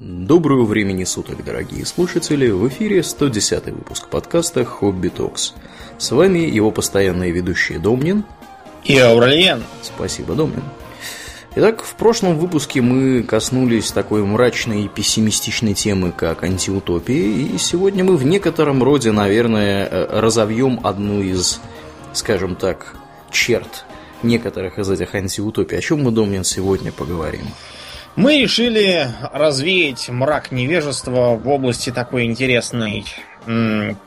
Доброго времени суток, дорогие слушатели! В эфире 110 выпуск подкаста «Хобби Токс». С вами его постоянные ведущие Домнин и Аурельян. Спасибо, Домнин. Итак, в прошлом выпуске мы коснулись такой мрачной и пессимистичной темы, как антиутопия, и сегодня мы в некотором роде, наверное, э, разовьем одну из, скажем так, черт некоторых из этих антиутопий. О чем мы, Домнин, сегодня поговорим? Мы решили развеять мрак невежества в области такой интересной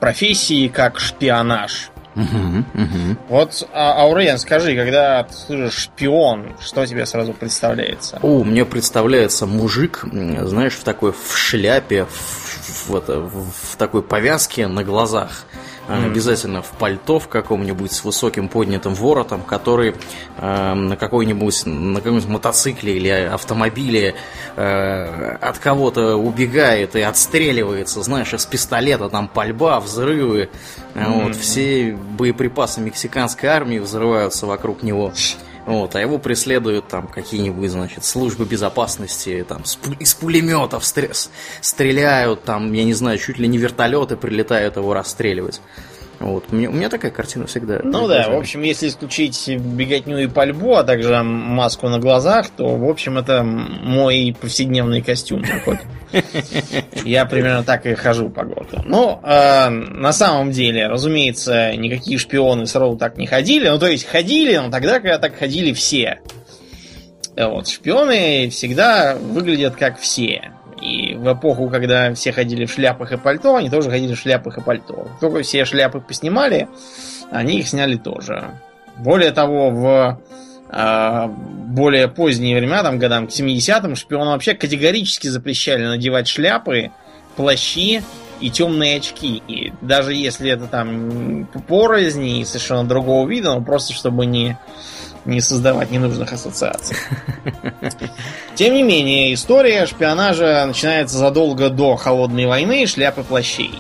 профессии, как шпионаж. Угу, угу. Вот, а, Аурен, скажи, когда ты слышишь шпион, что тебе сразу представляется? О, мне представляется мужик, знаешь, в такой в шляпе, в, в, в, в такой повязке на глазах mm. обязательно в пальто в каком-нибудь с высоким поднятым воротом, который э, на какой-нибудь на каком-нибудь мотоцикле или автомобиле э, от кого-то убегает и отстреливается, знаешь, из пистолета там пальба, взрывы, mm. вот все боеприпасы мексиканской армии взрываются вокруг него. Вот, а его преследуют там какие-нибудь, значит, службы безопасности, там, из пулеметов стреляют, там, я не знаю, чуть ли не вертолеты прилетают его расстреливать. Вот. У, меня, у меня такая картина всегда. Ну да, в общем, если исключить беготню и пальбу, а также маску на глазах, то, в общем, это мой повседневный костюм. Я примерно так и хожу по городу. Ну, э, на самом деле, разумеется, никакие шпионы сразу так не ходили. Ну, то есть ходили, но тогда, когда так ходили все. Вот, шпионы всегда выглядят как все. И в эпоху, когда все ходили в шляпах и пальто, они тоже ходили в шляпах и пальто. Только все шляпы поснимали, они их сняли тоже. Более того, в э, более поздние времена, там годам к 70-м, шпионам вообще категорически запрещали надевать шляпы, плащи и темные очки. И даже если это там порознь и совершенно другого вида, но просто чтобы не не создавать ненужных ассоциаций. Тем не менее, история шпионажа начинается задолго до Холодной войны и шляпы плащей.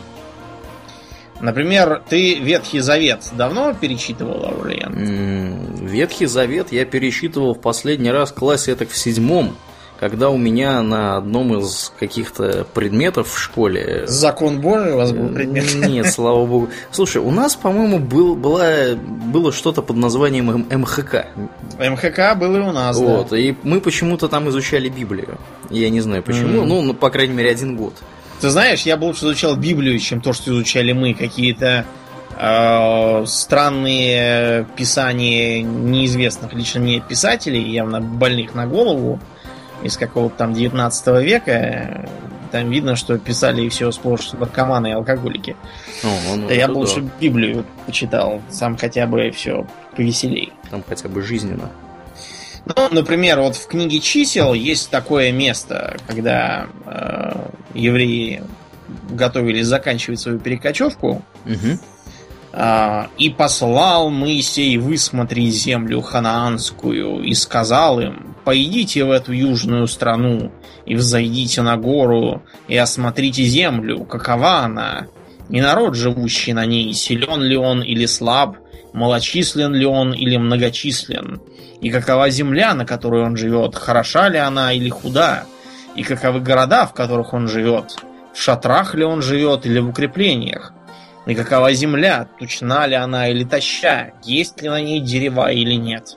Например, ты Ветхий Завет давно перечитывал, Аурлиен? Ветхий Завет я перечитывал в последний раз в классе это в седьмом когда у меня на одном из каких-то предметов в школе... Закон Божий у вас был предмет? Нет, слава богу. Слушай, у нас, по-моему, был, была, было что-то под названием МХК. МХК было и у нас, Вот, да. и мы почему-то там изучали Библию. Я не знаю почему, mm. ну, ну, по крайней мере, один год. Ты знаешь, я бы лучше изучал Библию, чем то, что изучали мы. Какие-то э, странные писания неизвестных лично мне писателей, явно больных на голову, из какого-то там 19 века. Там видно, что писали все сплошь наркоманы и алкоголики. О, ну, Я бы лучше Библию почитал, сам хотя бы все повеселей. Там хотя бы жизненно. Ну, например, вот в книге чисел есть такое место, когда э, евреи готовились заканчивать свою перекочевку. Угу. Э, и послал Моисей высмотри землю ханаанскую и сказал им, Пойдите в эту южную страну и взойдите на гору и осмотрите землю, какова она, и народ, живущий на ней, силен ли он или слаб, малочислен ли он или многочислен, и какова земля, на которой он живет, хороша ли она или худа, и каковы города, в которых он живет, в шатрах ли он живет или в укреплениях, и какова земля, тучна ли она или таща, есть ли на ней дерева или нет.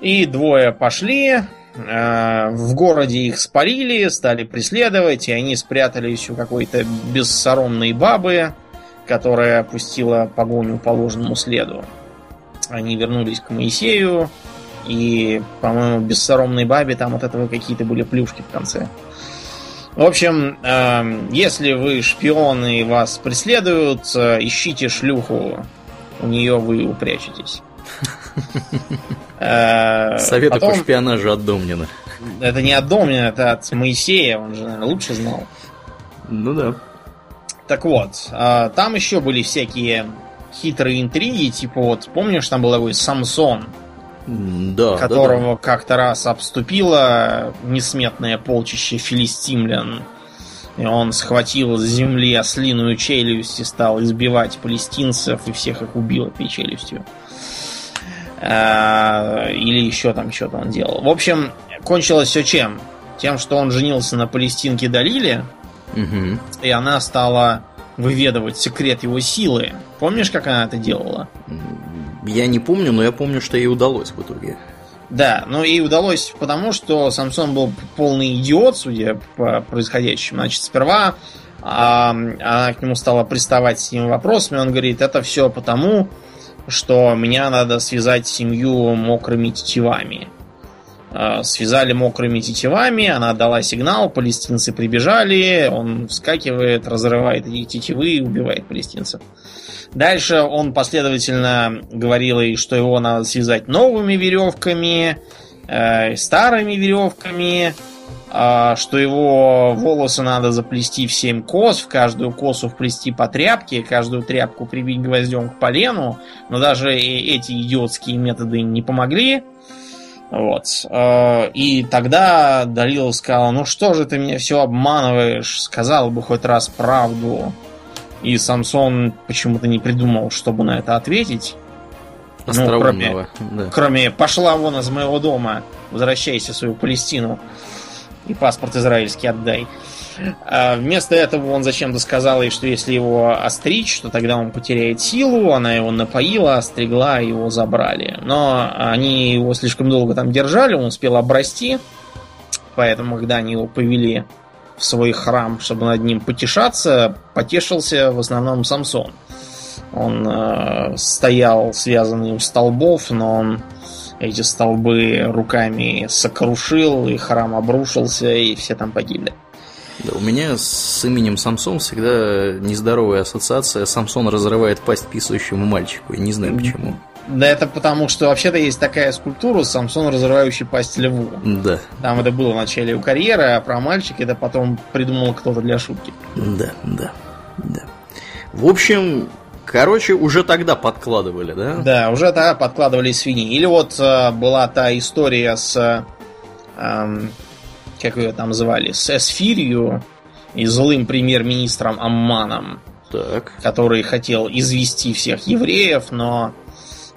И двое пошли, э, в городе их спалили, стали преследовать, и они спрятались у какой-то бессоромной бабы, которая опустила погоню по ложному следу. Они вернулись к Моисею, и, по-моему, бессоромной бабе там от этого какие-то были плюшки в конце. В общем, э, если вы шпионы и вас преследуют, э, ищите шлюху, у нее вы упрячетесь. Э, Советы по шпионажу от Домнина. Это не от Домнина, это от Моисея, он же, наверное, лучше знал. Ну да. Так вот, а, там еще были всякие хитрые интриги, типа вот, помнишь, там был такой Самсон, да, которого да, да. как-то раз обступило несметное полчище филистимлян. И он схватил с земли ослиную челюсть и стал избивать палестинцев, и всех их убил этой челюстью. Э, или еще там что-то он делал. В общем, кончилось все чем? Тем, что он женился на палестинке Далиле, угу. и она стала выведывать секрет его силы. Помнишь, как она это делала? Я не помню, но я помню, что ей удалось в итоге. Да, но ей удалось потому, что Самсон был полный идиот, судя по происходящему. Значит, сперва а, она к нему стала приставать с ним вопросами. Он говорит, это все потому, что меня надо связать семью мокрыми тетивами. А, связали мокрыми тетивами, она дала сигнал, палестинцы прибежали, он вскакивает, разрывает эти тетивы и убивает палестинцев. Дальше он последовательно говорил ей, что его надо связать новыми веревками, э, старыми веревками, э, что его волосы надо заплести в семь кос, в каждую косу вплести по тряпке, каждую тряпку прибить гвоздем к полену, но даже эти идиотские методы не помогли. Вот. Э, и тогда Далила сказал, ну что же ты меня все обманываешь, сказал бы хоть раз правду. И Самсон почему-то не придумал, чтобы на это ответить. Ну, кроме, да. кроме «пошла вон из моего дома, возвращайся в свою Палестину и паспорт израильский отдай». А вместо этого он зачем-то сказал ей, что если его остричь, то тогда он потеряет силу. Она его напоила, остригла, его забрали. Но они его слишком долго там держали, он успел обрасти. Поэтому, когда они его повели в свой храм, чтобы над ним потешаться, потешился в основном Самсон. Он э, стоял связанный у столбов, но он эти столбы руками сокрушил, и храм обрушился, и все там погибли. Да, у меня с именем Самсон всегда нездоровая ассоциация. Самсон разрывает пасть писающему мальчику. Я не знаю почему. Да это потому, что вообще-то есть такая скульптура Самсон, разрывающий пасть льву. Да. Там это было в начале его карьеры, а про мальчика это потом придумал кто-то для шутки. Да, да, да. В общем, короче, уже тогда подкладывали, да? Да, уже тогда подкладывали свиньи. Или вот э, была та история с... Э, как ее там звали? С Эсфирью и злым премьер-министром Амманом. Так. Который хотел извести всех евреев, но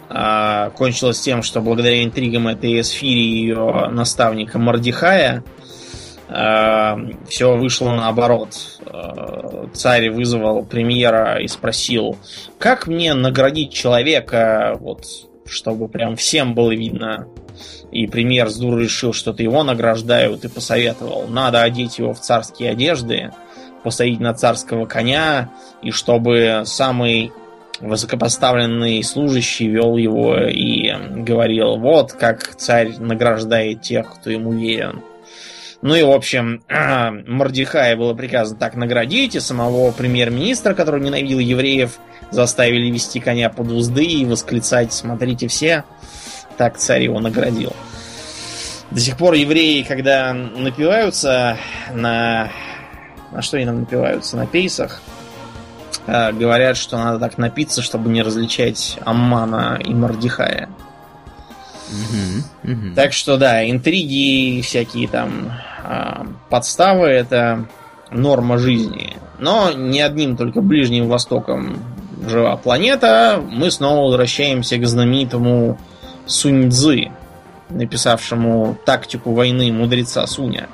а, кончилось тем, что благодаря интригам этой эсфири и ее наставника Мордихая а, все вышло наоборот. А, царь вызвал премьера и спросил, как мне наградить человека, вот, чтобы прям всем было видно. И премьер с дуру решил, что ты его награждают, и посоветовал. Надо одеть его в царские одежды, посадить на царского коня, и чтобы самый высокопоставленный служащий вел его и говорил, вот как царь награждает тех, кто ему верен. Ну и, в общем, Мордихая было приказано так наградить, и самого премьер-министра, который ненавидел евреев, заставили вести коня под узды и восклицать «Смотрите все!» Так царь его наградил. До сих пор евреи, когда напиваются на... На что они там напиваются? На пейсах – говорят, что надо так напиться, чтобы не различать Аммана и Мордихая. Угу, угу. Так что да, интриги, всякие там э, подставы это норма жизни. Но не одним только Ближним Востоком жива планета. Мы снова возвращаемся к знаменитому Сунь Цзы, написавшему тактику войны мудреца Суня.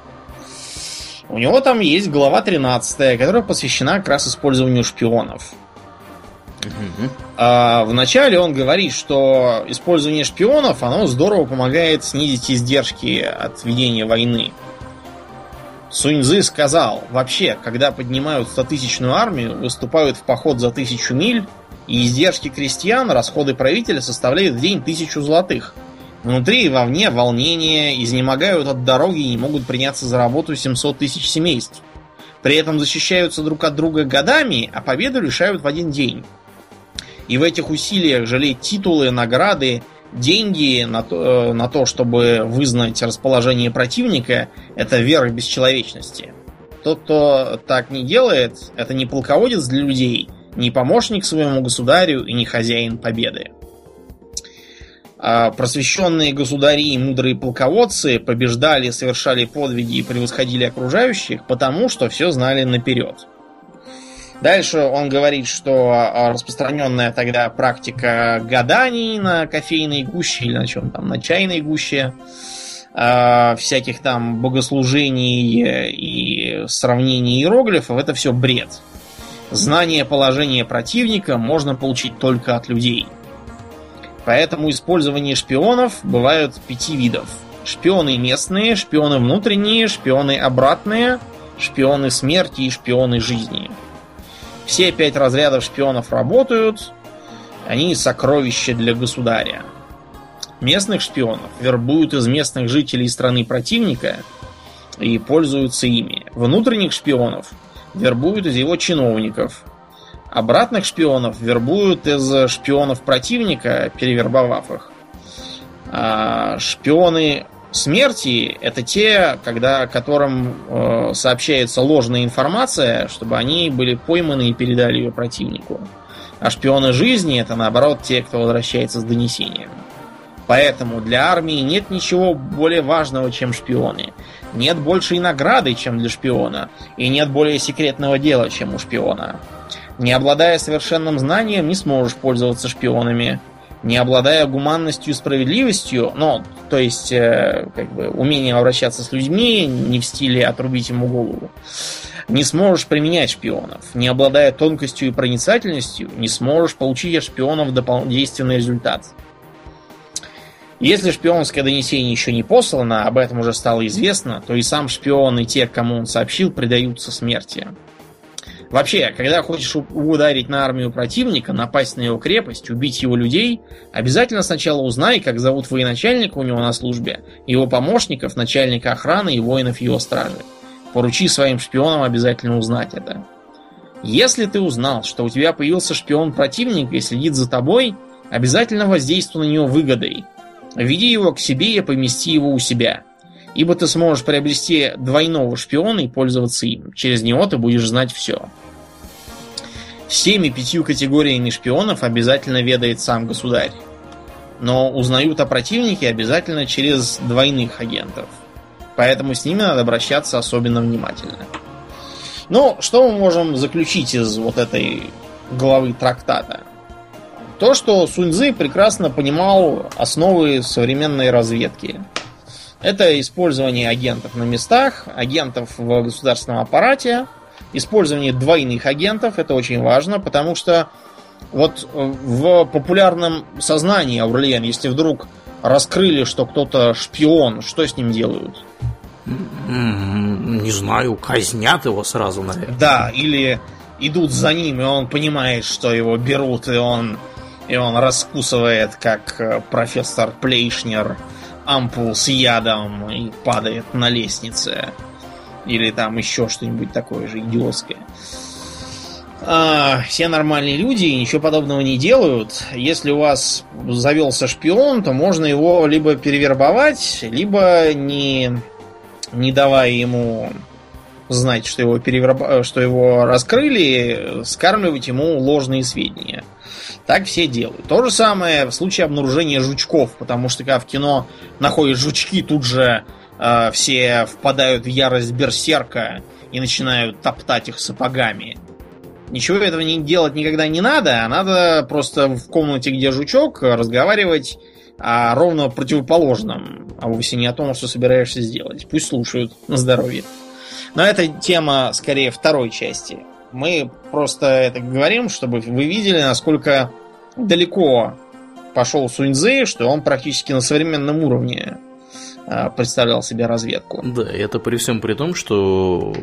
У него там есть глава 13, которая посвящена как раз использованию шпионов. Угу. А, вначале он говорит, что использование шпионов, оно здорово помогает снизить издержки от ведения войны. Суньзы сказал, вообще, когда поднимают 100-тысячную армию, выступают в поход за тысячу миль, и издержки крестьян, расходы правителя составляют в день тысячу золотых. Внутри и вовне волнение, изнемогают от дороги и не могут приняться за работу 700 тысяч семейств. При этом защищаются друг от друга годами, а победу решают в один день. И в этих усилиях жалеть титулы, награды, деньги на то, э, на то, чтобы вызнать расположение противника, это вера бесчеловечности. Тот, кто так не делает, это не полководец для людей, не помощник своему государю и не хозяин победы. А просвещенные государи и мудрые полководцы побеждали, совершали подвиги и превосходили окружающих, потому что все знали наперед. Дальше он говорит, что а, распространенная тогда практика гаданий на кофейной гуще или на чем там, на чайной гуще, всяких там богослужений и сравнений иероглифов, это все бред. Знание положения противника можно получить только от людей. Поэтому использование шпионов бывают пяти видов. Шпионы местные, шпионы внутренние, шпионы обратные, шпионы смерти и шпионы жизни. Все пять разрядов шпионов работают, они сокровища для государя. Местных шпионов вербуют из местных жителей страны противника и пользуются ими. Внутренних шпионов вербуют из его чиновников. Обратных шпионов вербуют из шпионов противника, перевербовав их. А шпионы смерти это те, когда которым э, сообщается ложная информация, чтобы они были пойманы и передали ее противнику. А шпионы жизни это наоборот те, кто возвращается с донесением. Поэтому для армии нет ничего более важного, чем шпионы. Нет большей награды, чем для шпиона. И нет более секретного дела, чем у шпиона. Не обладая совершенным знанием, не сможешь пользоваться шпионами. Не обладая гуманностью и справедливостью, ну, то есть, э, как бы, умением обращаться с людьми, не в стиле отрубить ему голову, не сможешь применять шпионов. Не обладая тонкостью и проницательностью, не сможешь получить от шпионов действенный результат. Если шпионское донесение еще не послано, об этом уже стало известно, то и сам шпион, и те, кому он сообщил, предаются смерти. Вообще, когда хочешь ударить на армию противника, напасть на его крепость, убить его людей, обязательно сначала узнай, как зовут военачальника у него на службе, его помощников, начальника охраны и воинов его стражи. Поручи своим шпионам обязательно узнать это. Если ты узнал, что у тебя появился шпион противника и следит за тобой, обязательно воздействуй на него выгодой, Веди его к себе и помести его у себя. Ибо ты сможешь приобрести двойного шпиона и пользоваться им. Через него ты будешь знать все. Всеми пятью категориями шпионов обязательно ведает сам государь. Но узнают о противнике обязательно через двойных агентов. Поэтому с ними надо обращаться особенно внимательно. Ну, что мы можем заключить из вот этой главы трактата? То, что Суньцзы прекрасно понимал основы современной разведки. Это использование агентов на местах, агентов в государственном аппарате, использование двойных агентов, это очень важно, потому что вот в популярном сознании, Аурлиен, если вдруг раскрыли, что кто-то шпион, что с ним делают? Не знаю, казнят его сразу, наверное. Да, или идут за ним, и он понимает, что его берут, и он и он раскусывает, как э, профессор Плейшнер, ампул с ядом и падает на лестнице. Или там еще что-нибудь такое же идиотское. А, все нормальные люди ничего подобного не делают. Если у вас завелся шпион, то можно его либо перевербовать, либо не, не давая ему знать, что его, переверб... что его раскрыли, скармливать ему ложные сведения. Так все делают. То же самое в случае обнаружения жучков, потому что когда в кино находят жучки, тут же э, все впадают в ярость берсерка и начинают топтать их сапогами. Ничего этого не делать никогда не надо, а надо просто в комнате, где жучок, разговаривать о ровно противоположном, а вовсе не о том, что собираешься сделать. Пусть слушают на здоровье. Но это тема скорее второй части. Мы просто это говорим, чтобы вы видели, насколько далеко пошел Суньцзы, что он практически на современном уровне представлял себе разведку. Да, это при всем при том, что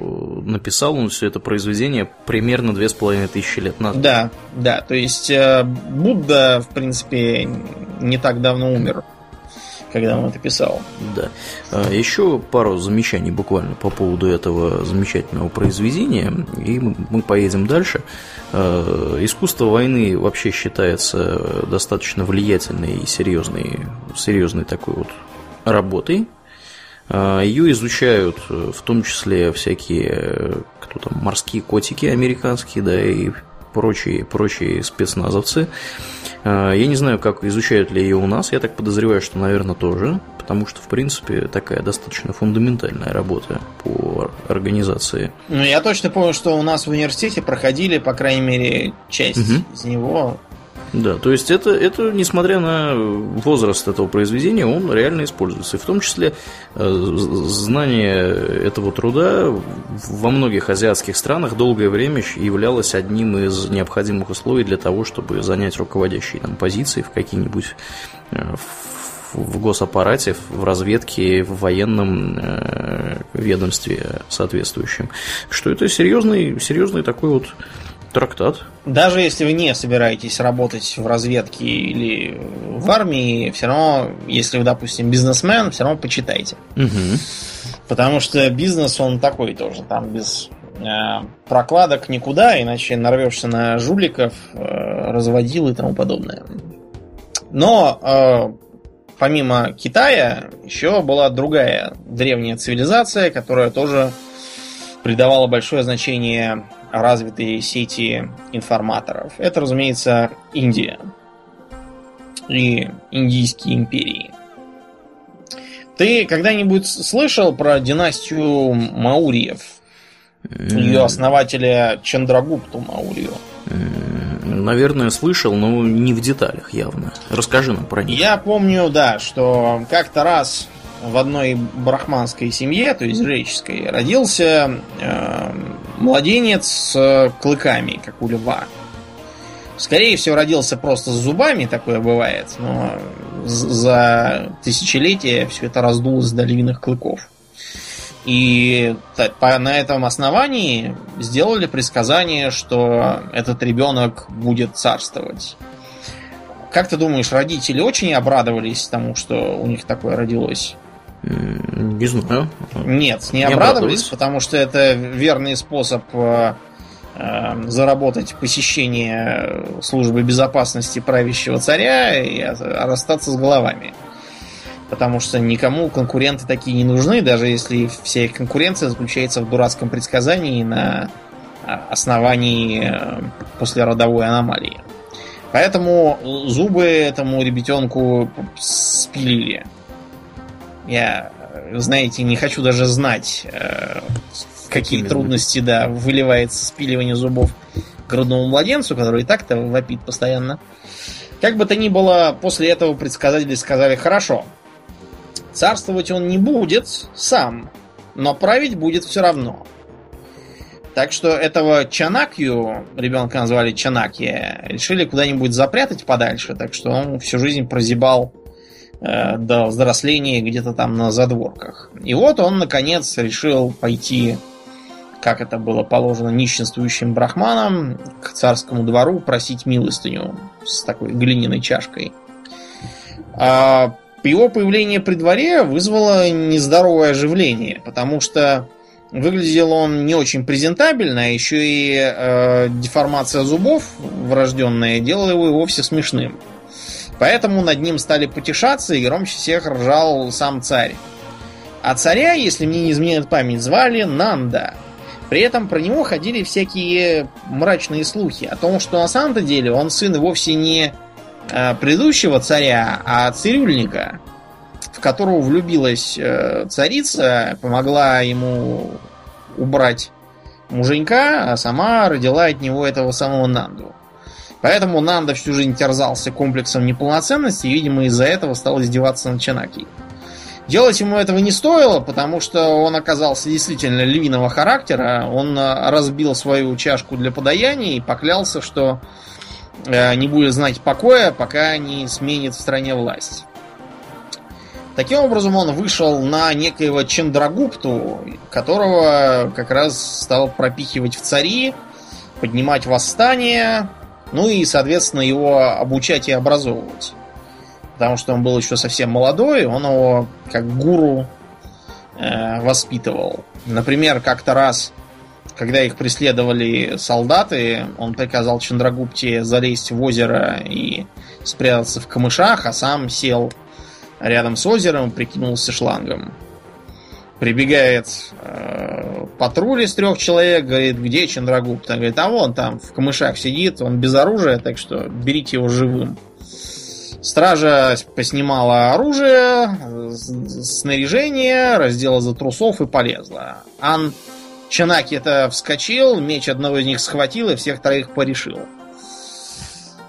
написал он все это произведение примерно две с половиной тысячи лет назад. Да, да, то есть э, Будда, в принципе, не так давно умер когда он это писал. Да. А, еще пару замечаний буквально по поводу этого замечательного произведения, и мы поедем дальше. А, искусство войны вообще считается достаточно влиятельной и серьезной, серьезной такой вот работой. А, Ее изучают в том числе всякие кто там, морские котики американские, да, и прочие, прочие спецназовцы. А, я не знаю, как изучают ли ее у нас, я так подозреваю, что, наверное, тоже, потому что, в принципе, такая достаточно фундаментальная работа по организации. Ну, я точно помню, что у нас в университете проходили, по крайней мере, часть угу. из него. Да, то есть это, это, несмотря на возраст этого произведения, он реально используется. И в том числе э, знание этого труда во многих азиатских странах долгое время являлось одним из необходимых условий для того, чтобы занять руководящие там, позиции в какие-нибудь э, в госаппарате, в разведке, в военном э, ведомстве соответствующем. Что это серьезный, серьезный такой вот Трактат. Даже если вы не собираетесь работать в разведке или в армии, все равно, если вы, допустим, бизнесмен, все равно почитайте. Угу. Потому что бизнес, он такой тоже, там без э, прокладок никуда, иначе нарвешься на жуликов, э, разводил и тому подобное. Но э, помимо Китая еще была другая древняя цивилизация, которая тоже придавала большое значение развитые сети информаторов. Это, разумеется, Индия и индийские империи. Ты когда-нибудь слышал про династию Маурьев? Ее основателя Чандрагупту Маурию? Наверное, слышал, но не в деталях явно. Расскажи нам про них. Я помню, да, что как-то раз в одной брахманской семье, то есть греческой, родился э, младенец с клыками, как у льва. Скорее всего, родился просто с зубами, такое бывает, но за тысячелетия все это раздулось до львиных клыков. И на этом основании сделали предсказание, что этот ребенок будет царствовать. Как ты думаешь, родители очень обрадовались тому, что у них такое родилось? Не знаю. Нет, не, не обрадовались, потому что это верный способ э, э, заработать посещение службы безопасности правящего царя и расстаться с головами. Потому что никому конкуренты такие не нужны, даже если вся их конкуренция заключается в дурацком предсказании на а, основании э, послеродовой аномалии. Поэтому зубы этому ребятенку спилили. Я, знаете, не хочу даже знать, э, какие трудности, да, выливается спиливание зубов грудному младенцу, который и так-то вопит постоянно. Как бы то ни было, после этого предсказатели сказали, хорошо, царствовать он не будет сам, но править будет все равно. Так что этого Чанакью, ребенка назвали Чанакья, решили куда-нибудь запрятать подальше, так что он всю жизнь прозябал до взросления где-то там на задворках. И вот он, наконец, решил пойти, как это было положено нищенствующим брахманам, к царскому двору просить милостыню с такой глиняной чашкой. А его появление при дворе вызвало нездоровое оживление, потому что выглядел он не очень презентабельно, а еще и э, деформация зубов врожденная делала его и вовсе смешным. Поэтому над ним стали потешаться, и громче всех ржал сам царь. А царя, если мне не изменяет память, звали Нанда. При этом про него ходили всякие мрачные слухи о том, что на самом-то деле он сын вовсе не э, предыдущего царя, а цирюльника, в которого влюбилась э, царица, помогла ему убрать муженька, а сама родила от него этого самого Нанду. Поэтому Нанда всю жизнь терзался комплексом неполноценности и, видимо, из-за этого стал издеваться над Чанаки. Делать ему этого не стоило, потому что он оказался действительно львиного характера. Он э, разбил свою чашку для подаяния и поклялся, что э, не будет знать покоя, пока не сменит в стране власть. Таким образом, он вышел на некоего Чендрагупту, которого как раз стал пропихивать в цари, поднимать восстание, ну и, соответственно, его обучать и образовывать. Потому что он был еще совсем молодой, он его как гуру э, воспитывал. Например, как-то раз, когда их преследовали солдаты, он приказал Чандрагупте залезть в озеро и спрятаться в камышах, а сам сел рядом с озером и прикинулся шлангом. Прибегает э, патруль из трех человек, говорит, где Чандрагупта? Говорит, а вон там в камышах сидит, он без оружия, так что берите его живым. Стража поснимала оружие, снаряжение, раздела за трусов и полезла. Ан Чанаки это вскочил, меч одного из них схватил и всех троих порешил.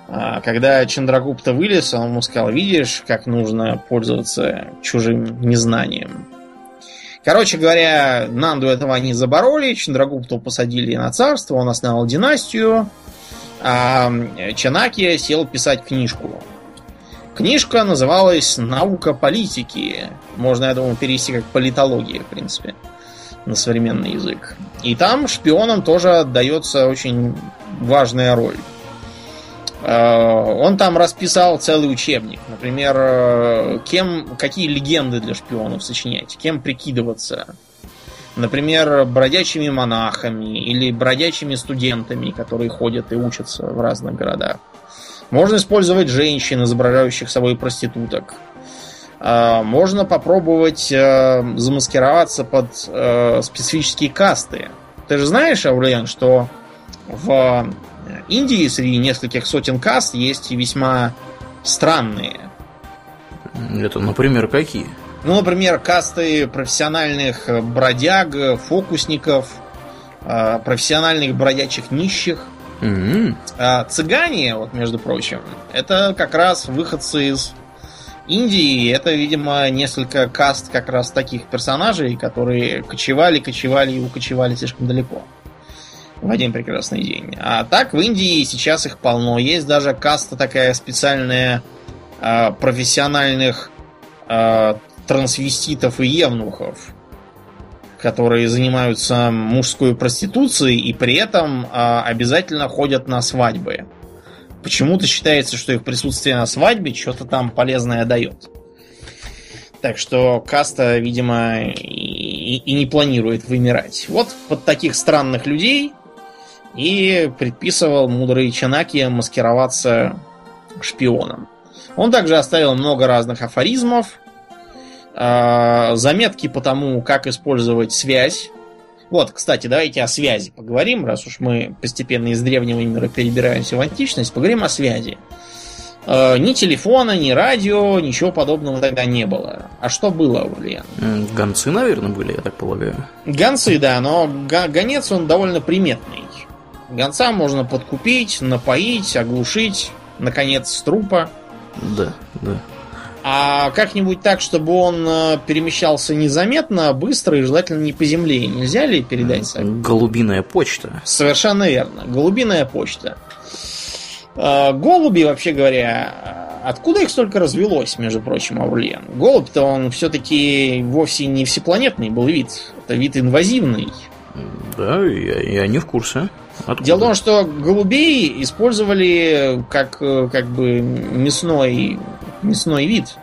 А, когда Чандрагупта вылез, он ему сказал, видишь, как нужно пользоваться чужим незнанием. Короче говоря, Нанду этого не забороли, Чандрагупту посадили на царство, он основал династию, а Чанаки сел писать книжку. Книжка называлась «Наука политики». Можно, я думаю, перевести как политология, в принципе, на современный язык. И там шпионам тоже отдается очень важная роль. Э, он там расписал целый учебник. Например, э, кем, какие легенды для шпионов сочинять, кем прикидываться. Например, бродячими монахами или бродячими студентами, которые ходят и учатся в разных городах. Можно использовать женщин, изображающих собой проституток. Э, можно попробовать замаскироваться под специфические касты. Ты же знаешь, Аурлиан, что в Индии среди нескольких сотен каст есть и весьма странные. Это, например, какие? Ну, например, касты профессиональных бродяг, фокусников, а, профессиональных бродячих нищих. Mm-hmm. А цыгане, вот между прочим, это как раз выходцы из Индии. Это, видимо, несколько каст как раз таких персонажей, которые кочевали, кочевали и укочевали слишком далеко в один прекрасный день. А так в Индии сейчас их полно. Есть даже каста такая специальная э, профессиональных э, трансвеститов и евнухов, которые занимаются мужской проституцией и при этом э, обязательно ходят на свадьбы. Почему-то считается, что их присутствие на свадьбе что-то там полезное дает. Так что каста, видимо, и, и не планирует вымирать. Вот под таких странных людей и предписывал мудрый Чанаки маскироваться шпионом. Он также оставил много разных афоризмов, а, заметки по тому, как использовать связь. Вот, кстати, давайте о связи поговорим, раз уж мы постепенно из древнего мира перебираемся в античность, поговорим о связи. А, ни телефона, ни радио, ничего подобного тогда не было. А что было, Ульян? Гонцы, наверное, были, я так полагаю. Гонцы, да, но гонец он довольно приметный. Гонца можно подкупить, напоить, оглушить, наконец, с трупа. Да, да. А как-нибудь так, чтобы он э, перемещался незаметно, быстро и желательно не по земле. Нельзя ли передать? Голубиная почта. Совершенно верно. Голубиная почта. Э, голуби, вообще говоря, откуда их столько развелось, между прочим, Аурлиен? Голубь-то он все-таки вовсе не всепланетный был вид. Это вид инвазивный. Да, я, я не в курсе. Откуда? Дело в том, что голубей использовали как, как бы мясной, мясной вид.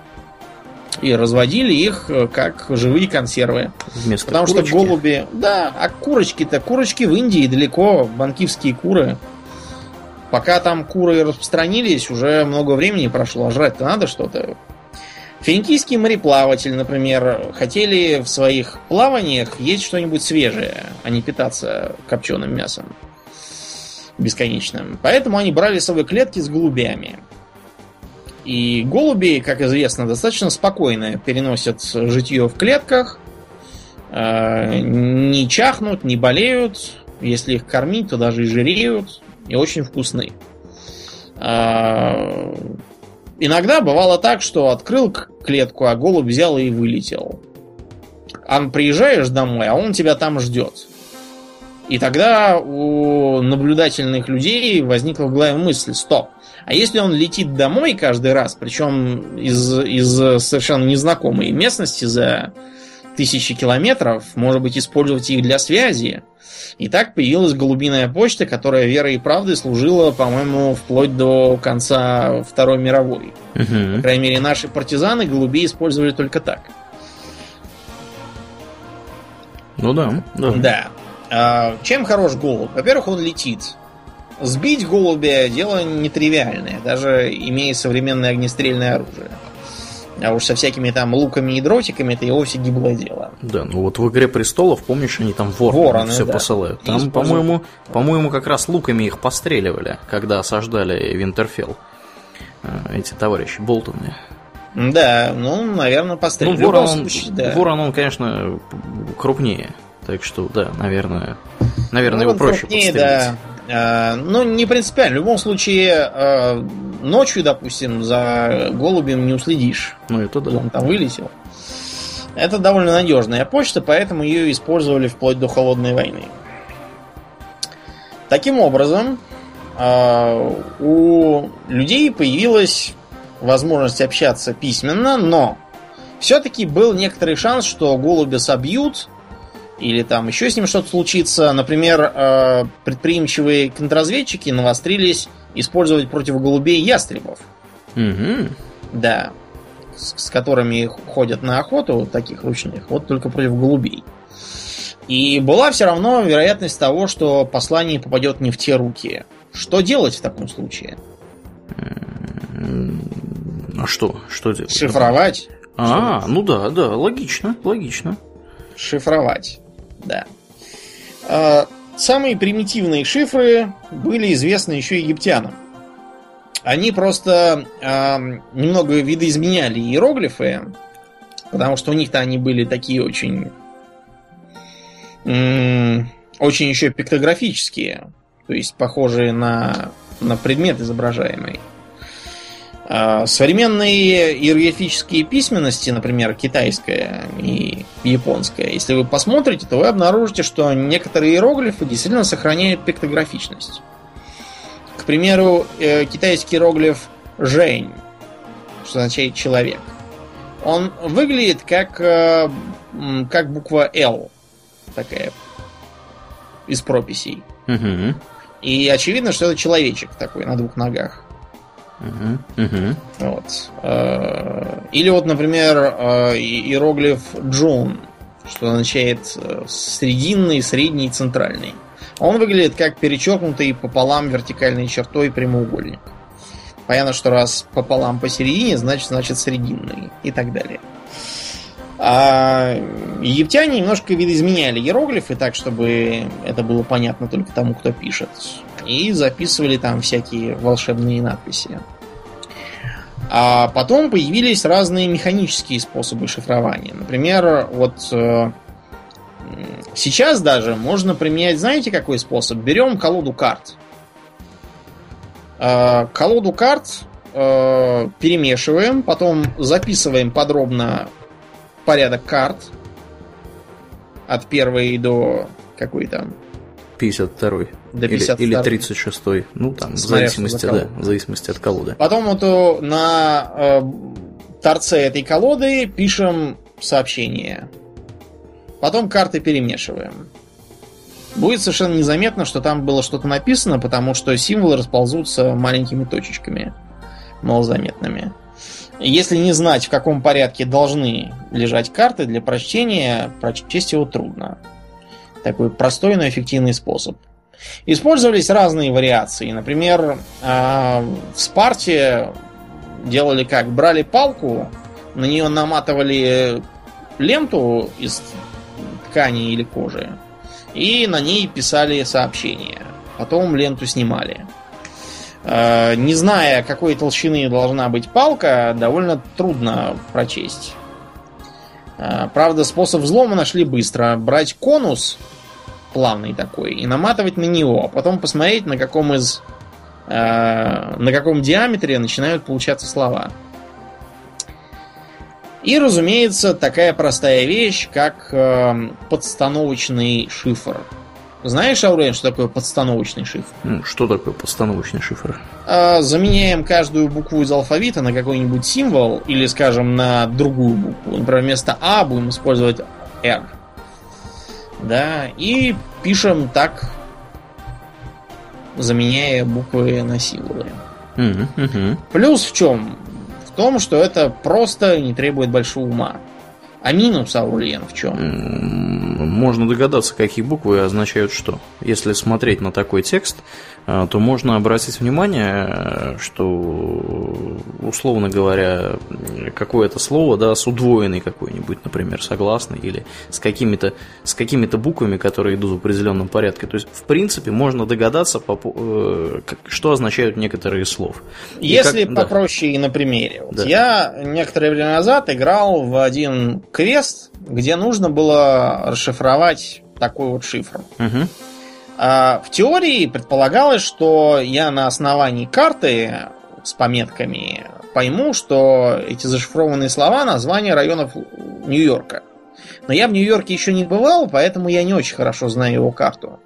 И разводили их как живые консервы. Вместо Потому курочки? что голуби... Да, а курочки-то... Курочки в Индии далеко, банкивские куры. Пока там куры распространились, уже много времени прошло, а жрать-то надо что-то. Финикийский мореплаватель, например, хотели в своих плаваниях есть что-нибудь свежее, а не питаться копченым мясом бесконечным. Поэтому они брали с собой клетки с голубями. И голуби, как известно, достаточно спокойно переносят житье в клетках, э, не чахнут, не болеют. Если их кормить, то даже и жиреют, и очень вкусны. Э, иногда бывало так, что открыл клетку, а голубь взял и вылетел. А приезжаешь домой, а он тебя там ждет. И тогда у наблюдательных людей возникла в голове мысль, стоп, а если он летит домой каждый раз, причем из, из совершенно незнакомой местности за тысячи километров, может быть, использовать их для связи. И так появилась голубиная почта, которая верой и правдой служила, по-моему, вплоть до конца Второй мировой. Угу. По крайней мере, наши партизаны голубей использовали только так. Ну да, да. Да. А, чем хорош голубь? Во-первых, он летит. Сбить голубя дело нетривиальное, даже имея современное огнестрельное оружие. А уж со всякими там луками и дротиками это и вовсе гиблое дело. Да, ну вот в игре престолов, помнишь, они там ворон Вороны все да. посылают. Там, по-моему, по-моему, как раз луками их постреливали, когда осаждали Винтерфелл. А, эти товарищи Болтоны. Да, ну, наверное, постреливали. Ну, ворон, случае, да. ворон, он, конечно, крупнее. Так что, да, наверное, наверное, ну, его проще крупнее, да. Э, ну, не принципиально. В любом случае, э, ночью, допустим, за голубем не уследишь. Ну, это да. Он там вылетел. Это довольно надежная почта, поэтому ее использовали вплоть до холодной войны. Таким образом, э, у людей появилась возможность общаться письменно, но все-таки был некоторый шанс, что голубя собьют, или там еще с ним что-то случится. Например, э, предприимчивые контрразведчики навострились использовать против голубей ястребов. Угу. Да. С, с которыми ходят на охоту, таких ручных, вот только против голубей. И была все равно вероятность того, что послание попадет не в те руки. Что делать в таком случае? А что? Что делать? Шифровать. А, ну да, да, логично, логично. Шифровать, да. А, самые примитивные шифры были известны еще египтянам. Они просто а, немного видоизменяли иероглифы, потому что у них-то они были такие очень очень еще пиктографические, то есть похожие на, на предмет изображаемый. Современные иероглифические письменности, например, китайская и японская, если вы посмотрите, то вы обнаружите, что некоторые иероглифы действительно сохраняют пиктографичность. К примеру, э, китайский иероглиф «жень», что означает «человек», он выглядит как, э, как буква «Л», такая из прописей. Угу. И очевидно, что это человечек такой на двух ногах. Угу, угу. Вот. Э, или вот, например, э, иероглиф Джун, что означает э, срединный, средний, центральный. Он выглядит как перечеркнутый пополам вертикальной чертой прямоугольник. Понятно, что раз пополам посередине, значит, значит срединный и так далее. А египтяне немножко видоизменяли иероглифы так, чтобы это было понятно только тому, кто пишет и записывали там всякие волшебные надписи. А потом появились разные механические способы шифрования. Например, вот э, сейчас даже можно применять, знаете, какой способ? Берем колоду карт. Э, колоду карт э, перемешиваем, потом записываем подробно порядок карт от первой до какой там 52 до 52 или, или 36 ну там, в зависимости, да, в зависимости от колоды. Потом вот на э, торце этой колоды пишем сообщение. Потом карты перемешиваем. Будет совершенно незаметно, что там было что-то написано, потому что символы расползутся маленькими точечками, малозаметными. Если не знать, в каком порядке должны лежать карты для прочтения, прочесть его трудно. Такой простой, но эффективный способ. Использовались разные вариации. Например, а, в Спарте делали как? Брали палку, на нее наматывали ленту из ткани или кожи, и на ней писали сообщения. Потом ленту снимали. А, не зная, какой толщины должна быть палка, довольно трудно прочесть. А, правда, способ взлома нашли быстро. Брать конус плавный такой, и наматывать на него, а потом посмотреть, на каком из э, на каком диаметре начинают получаться слова. И, разумеется, такая простая вещь, как э, подстановочный шифр. Знаешь, Аурен, что такое подстановочный шифр? Ну, что такое подстановочный шифр? Э, заменяем каждую букву из алфавита на какой-нибудь символ или, скажем, на другую букву. Например, вместо А будем использовать R. Да, и пишем так, заменяя буквы на символы. Плюс в чем? В том, что это просто не требует большого ума. А минус, Аурлиен, в чем? Можно догадаться, какие буквы означают что. Если смотреть на такой текст, то можно обратить внимание, что, условно говоря, какое-то слово, да, с удвоенной какой-нибудь, например, согласной, или с какими-то с какими-то буквами, которые идут в определенном порядке. То есть, в принципе, можно догадаться, э, что означают некоторые слов. Если как, попроще да. и на примере. Вот да. Я некоторое время назад играл в один квест, где нужно было расшифровать такой вот шифр. Угу. А, в теории предполагалось, что я на основании карты с пометками пойму, что эти зашифрованные слова названия районов Нью-Йорка. Но я в Нью-Йорке еще не бывал, поэтому я не очень хорошо знаю его карту.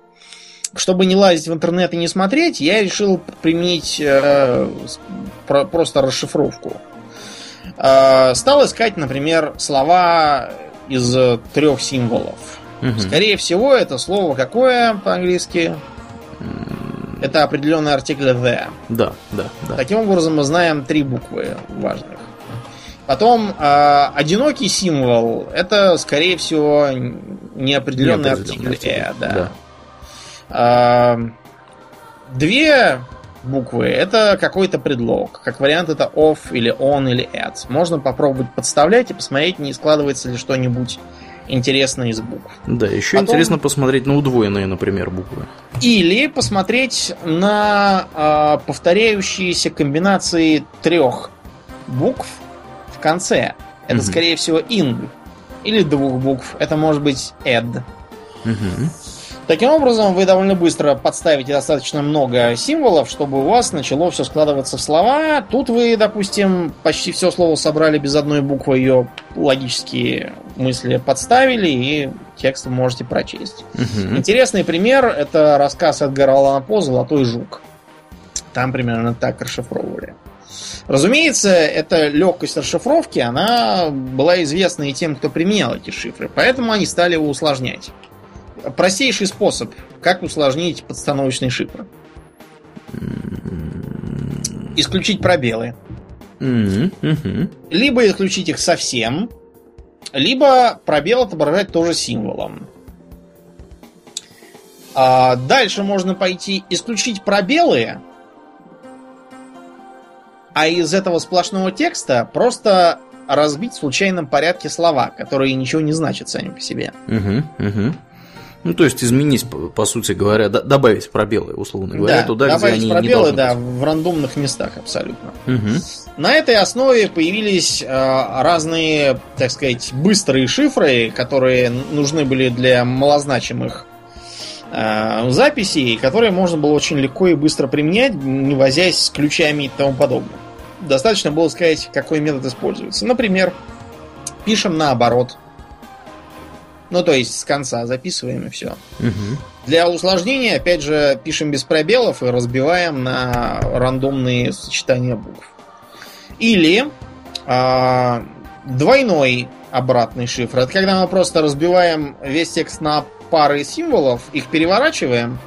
Чтобы не лазить в интернет и не смотреть, я решил применить э, про, просто расшифровку. Э, стал искать, например, слова из трех символов. Угу. Скорее всего, это слово какое по-английски? Это определенный артикль the. Да, да, да. Таким образом, мы знаем три буквы важных. Потом э, одинокий символ это, скорее всего, неопределенный, артикль э, да. да. Э, две буквы это какой-то предлог. Как вариант, это off или on или at. Можно попробовать подставлять и посмотреть, не складывается ли что-нибудь интересно из букв. Да, еще Потом... интересно посмотреть на удвоенные, например, буквы. Или посмотреть на э, повторяющиеся комбинации трех букв в конце. Это, угу. скорее всего, ing. Или двух букв. Это может быть ed. Угу. Таким образом, вы довольно быстро подставите достаточно много символов, чтобы у вас начало все складываться в слова. Тут вы, допустим, почти все слово собрали без одной буквы, ее логические мысли подставили, и текст вы можете прочесть. Угу. Интересный пример это рассказ Эдгара Алана По «Золотой жук». Там примерно так расшифровывали. Разумеется, эта легкость расшифровки, она была известна и тем, кто применял эти шифры, поэтому они стали его усложнять простейший способ, как усложнить подстановочный шифр. Исключить пробелы. Либо исключить их совсем, либо пробел отображать тоже символом. А дальше можно пойти исключить пробелы, а из этого сплошного текста просто разбить в случайном порядке слова, которые ничего не значат сами по себе. Угу, угу. Ну, то есть изменить, по сути говоря, добавить пробелы, условно говоря, да, туда, добавить где они пробелы, не да, быть. в рандомных местах абсолютно. Угу. На этой основе появились э, разные, так сказать, быстрые шифры, которые нужны были для малозначимых э, записей, которые можно было очень легко и быстро применять, не возясь с ключами и тому подобное. Достаточно было сказать, какой метод используется. Например, пишем наоборот – ну, то есть с конца записываем и все. Угу. Для усложнения, опять же, пишем без пробелов и разбиваем на рандомные сочетания букв. Или э, двойной обратный шифр. Это когда мы просто разбиваем весь текст на пары символов, их переворачиваем,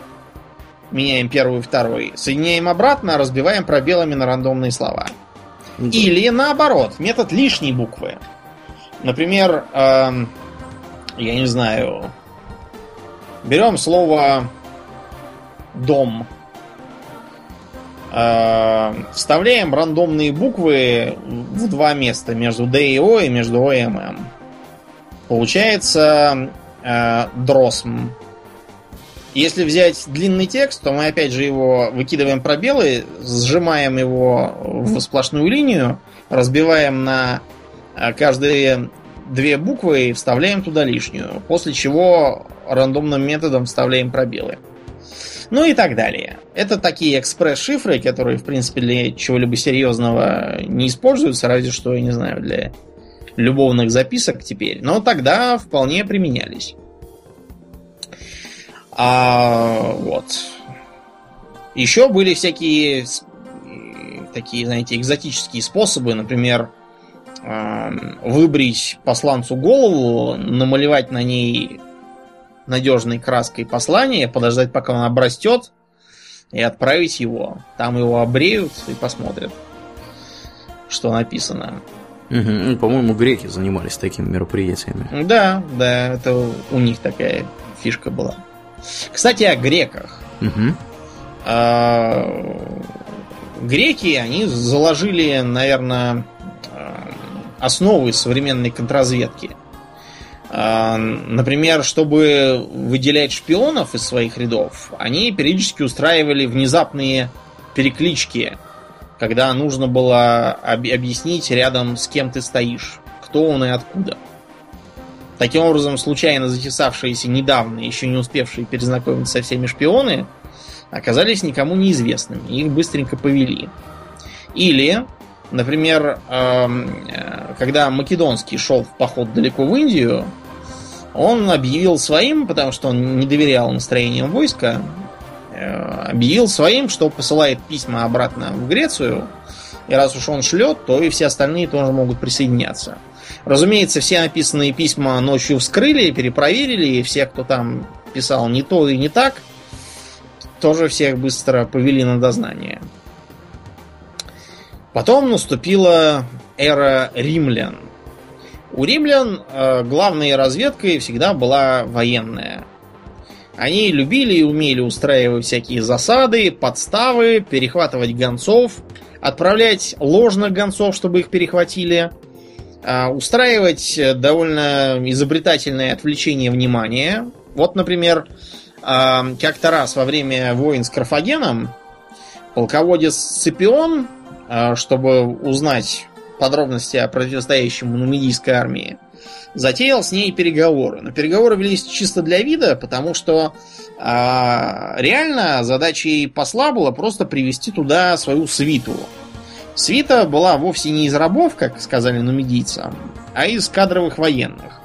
меняем первый и второй, соединяем обратно, разбиваем пробелами на рандомные слова. Да. Или наоборот, метод лишней буквы. Например, э, я не знаю, берем слово дом, э, вставляем рандомные буквы в два места между D и O и между O и MM. Получается э, дросм. Если взять длинный текст, то мы опять же его выкидываем пробелы, сжимаем его в сплошную линию, разбиваем на э, каждые две буквы и вставляем туда лишнюю. После чего рандомным методом вставляем пробелы. Ну и так далее. Это такие экспресс-шифры, которые, в принципе, для чего-либо серьезного не используются, разве что, я не знаю, для любовных записок теперь. Но тогда вполне применялись. А, вот. Еще были всякие такие, знаете, экзотические способы, например, выбрить посланцу голову, намалевать на ней надежной краской послание, подождать, пока он обрастет, и отправить его. Там его обреют и посмотрят, что написано. Угу. По-моему, греки занимались такими мероприятиями. Да, да, это у них такая фишка была. Кстати, о греках. Угу. Греки, они заложили, наверное, основы современной контрразведки. А, например, чтобы выделять шпионов из своих рядов, они периодически устраивали внезапные переклички, когда нужно было объяснить рядом с кем ты стоишь, кто он и откуда. Таким образом, случайно затесавшиеся недавно, еще не успевшие перезнакомиться со всеми шпионы, оказались никому неизвестными. Их быстренько повели. Или, например, эм, э, когда Македонский шел в поход далеко в Индию, он объявил своим, потому что он не доверял настроениям войска, э, объявил своим, что посылает письма обратно в Грецию, и раз уж он шлет, то и все остальные тоже могут присоединяться. Разумеется, все написанные письма ночью вскрыли, перепроверили, и все, кто там писал не то и не так, тоже всех быстро повели на дознание. Потом наступила эра римлян. У римлян э, главной разведкой всегда была военная. Они любили и умели устраивать всякие засады, подставы, перехватывать гонцов, отправлять ложных гонцов, чтобы их перехватили, э, устраивать довольно изобретательное отвлечение внимания. Вот, например, э, как-то раз во время войн с Карфагеном полководец Сципион а, чтобы узнать подробности о противостоящем нумидийской армии, затеял с ней переговоры. Но переговоры велись чисто для вида, потому что а, реально задачей посла было просто привести туда свою свиту. Свита была вовсе не из рабов, как сказали нумидийцам, а из кадровых военных.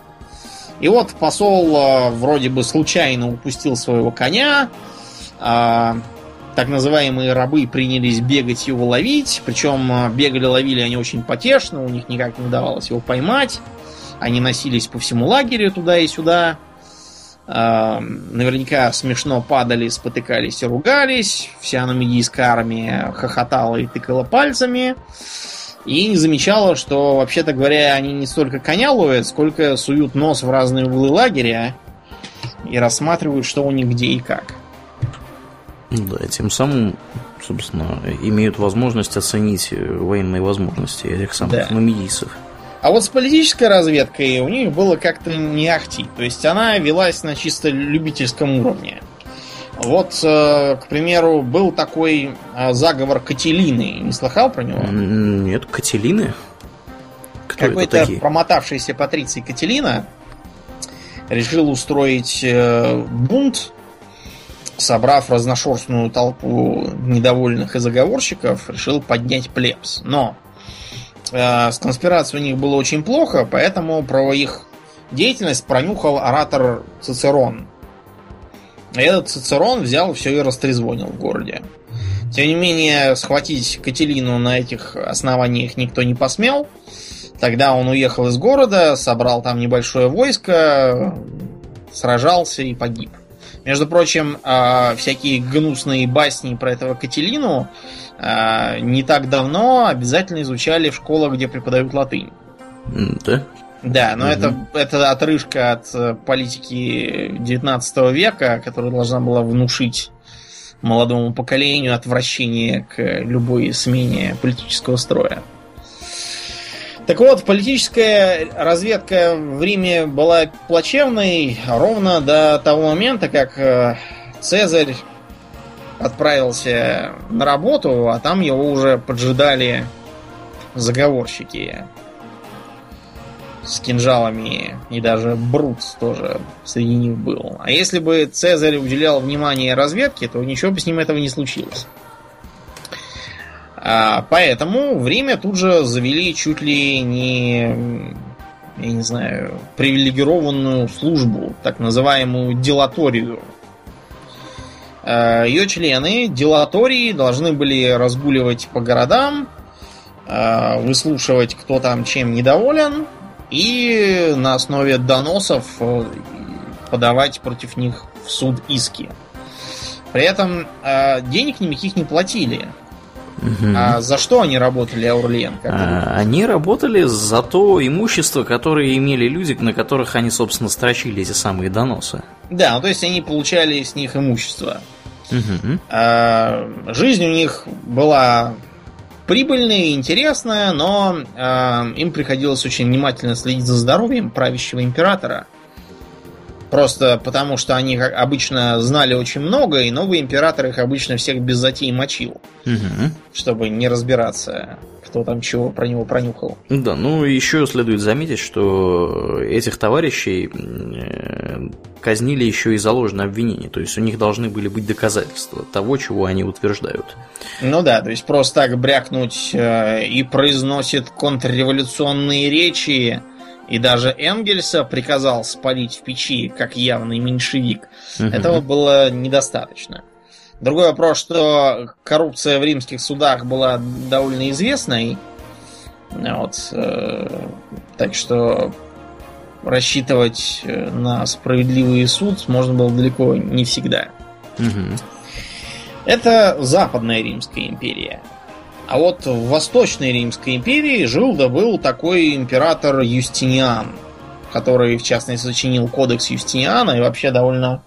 И вот посол а, вроде бы случайно упустил своего коня, а, так называемые рабы принялись бегать его ловить. Причем а, бегали, ловили они очень потешно, у них никак не удавалось его поймать. Они носились по всему лагерю туда и сюда. Наверняка смешно падали, спотыкались и ругались. Вся нумидийская армия хохотала и тыкала пальцами. И не замечала, что, вообще-то говоря, они не столько коня ловят, сколько суют нос в разные углы лагеря и рассматривают, что у них где и как. Да, тем самым, собственно, имеют возможность оценить военные возможности этих самых да. нумидийцев. А вот с политической разведкой у них было как-то не ахти. То есть она велась на чисто любительском уровне. Вот, э, к примеру, был такой э, заговор Кателины. Не слыхал про него? Нет, Кателины? Какой-то промотавшийся патриций Кателина решил устроить э, бунт собрав разношерстную толпу недовольных и заговорщиков, решил поднять плебс. Но э, с конспирацией у них было очень плохо, поэтому про их деятельность пронюхал оратор Цицерон. И этот Цицерон взял все и растрезвонил в городе. Тем не менее, схватить Кателину на этих основаниях никто не посмел. Тогда он уехал из города, собрал там небольшое войско, сражался и погиб. Между прочим, э, всякие гнусные басни про этого Кателину э, не так давно обязательно изучали в школах, где преподают латынь. Да? Да, но угу. это, это отрыжка от э, политики 19 века, которая должна была внушить молодому поколению отвращение к любой смене политического строя. Так вот, политическая разведка в Риме была плачевной ровно до того момента, как э, Цезарь отправился на работу, а там его уже поджидали заговорщики с кинжалами, и даже Брут тоже среди них был. А если бы Цезарь уделял внимание разведке, то ничего бы с ним этого не случилось. А, поэтому время тут же завели чуть ли не, я не знаю, привилегированную службу, так называемую делаторию. А, Ее члены делатории должны были разгуливать по городам, а, выслушивать, кто там чем недоволен, и на основе доносов э, подавать против них в суд иски. При этом денег никаких не платили. Угу. А за что они работали, Аурлиен? А, они работали за то имущество, которое имели люди, на которых они, собственно, строчили эти самые доносы. Да, ну то есть они получали с них имущество. Угу. А, жизнь у них была прибыльная и интересная, но а, им приходилось очень внимательно следить за здоровьем правящего императора. Просто потому, что они обычно знали очень много, и новый император их обычно всех без затей мочил. Угу. Чтобы не разбираться, кто там чего про него пронюхал. Да, ну еще следует заметить, что этих товарищей э, казнили еще и за ложное обвинение. То есть у них должны были быть доказательства того, чего они утверждают. Ну да, то есть просто так брякнуть э, и произносит контрреволюционные речи и даже Энгельса приказал спалить в печи, как явный меньшевик, угу. этого было недостаточно. Другой вопрос, что коррупция в римских судах была довольно известной. Вот, э, так что рассчитывать э, на справедливый суд можно было далеко не всегда. Угу. Это Западная Римская империя. А вот в Восточной Римской империи жил да был такой император Юстиниан, который, в частности, сочинил кодекс Юстиниана и вообще довольно,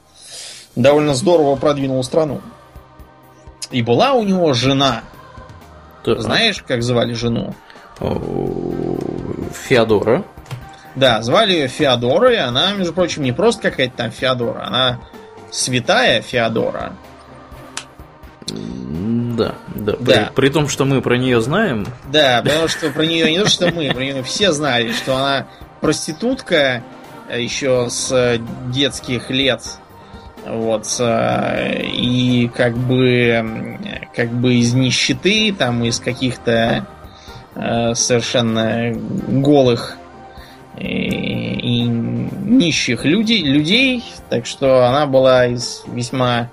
довольно здорово продвинул страну. И была у него жена. Да. Знаешь, как звали жену? Феодора. Да, звали ее Феодора, и она, между прочим, не просто какая-то там Феодора, она святая Феодора. Да, да. да. При, при том, что мы про нее знаем. Да, потому что про нее не то, что мы, про нее все знали, что она проститутка э, еще с детских лет. Вот. Э, и как бы как бы из нищеты, там из каких-то э, совершенно голых и нищих людей, людей, так что она была из весьма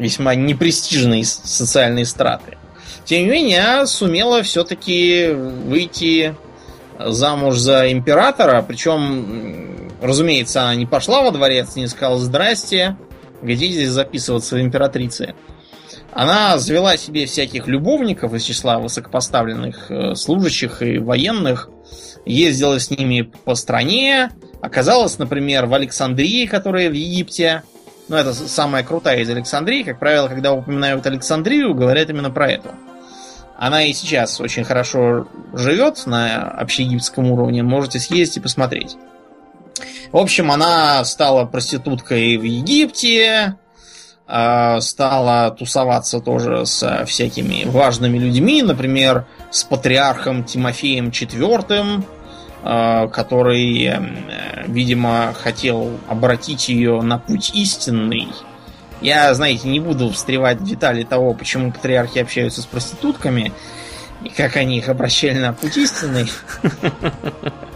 весьма непрестижной социальной страты. Тем не менее, сумела все-таки выйти замуж за императора, причем, разумеется, она не пошла во дворец, не сказала «Здрасте, где здесь записываться в императрице». Она завела себе всяких любовников из числа высокопоставленных э, служащих и военных, ездила с ними по стране, оказалась, например, в Александрии, которая в Египте, ну, это самая крутая из Александрии. Как правило, когда упоминают Александрию, говорят именно про эту. Она и сейчас очень хорошо живет на общеегипетском уровне. Можете съездить и посмотреть. В общем, она стала проституткой в Египте, а, стала тусоваться тоже со всякими важными людьми, например, с патриархом Тимофеем IV, который, эм, э, видимо, хотел обратить ее на путь истинный. Я, знаете, не буду встревать в детали того, почему патриархи общаются с проститутками и как они их обращали на путь истинный.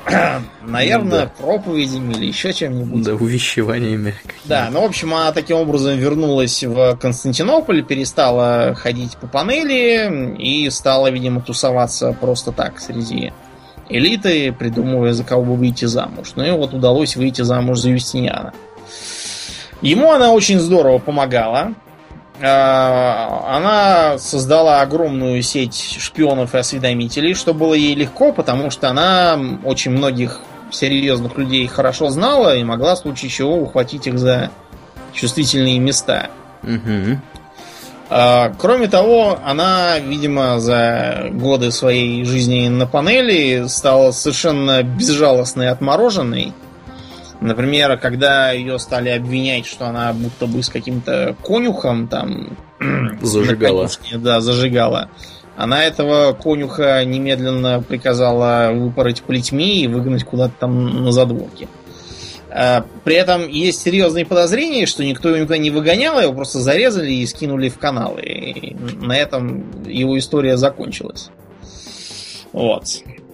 Наверное, проповедями или еще чем-нибудь. Да, увещеваниями. Да, ну, в общем, она таким образом вернулась в Константинополь, перестала ходить по панели и стала, видимо, тусоваться просто так среди элиты, придумывая, за кого бы выйти замуж. Ну и вот удалось выйти замуж за Юстиниана. Ему она очень здорово помогала. А, она создала огромную сеть шпионов и осведомителей, что было ей легко, потому что она очень многих серьезных людей хорошо знала и могла в случае чего ухватить их за чувствительные места. Угу. А, кроме того, она, видимо, за годы своей жизни на панели стала совершенно безжалостной и отмороженной. Например, когда ее стали обвинять, что она будто бы с каким-то конюхом там... Зажигала. Да, зажигала. Она этого конюха немедленно приказала выпороть плетьми и выгнать куда-то там на задворке. А, при этом есть серьезные подозрения, что никто его никуда не выгонял, его просто зарезали и скинули в каналы. И на этом его история закончилась. Вот.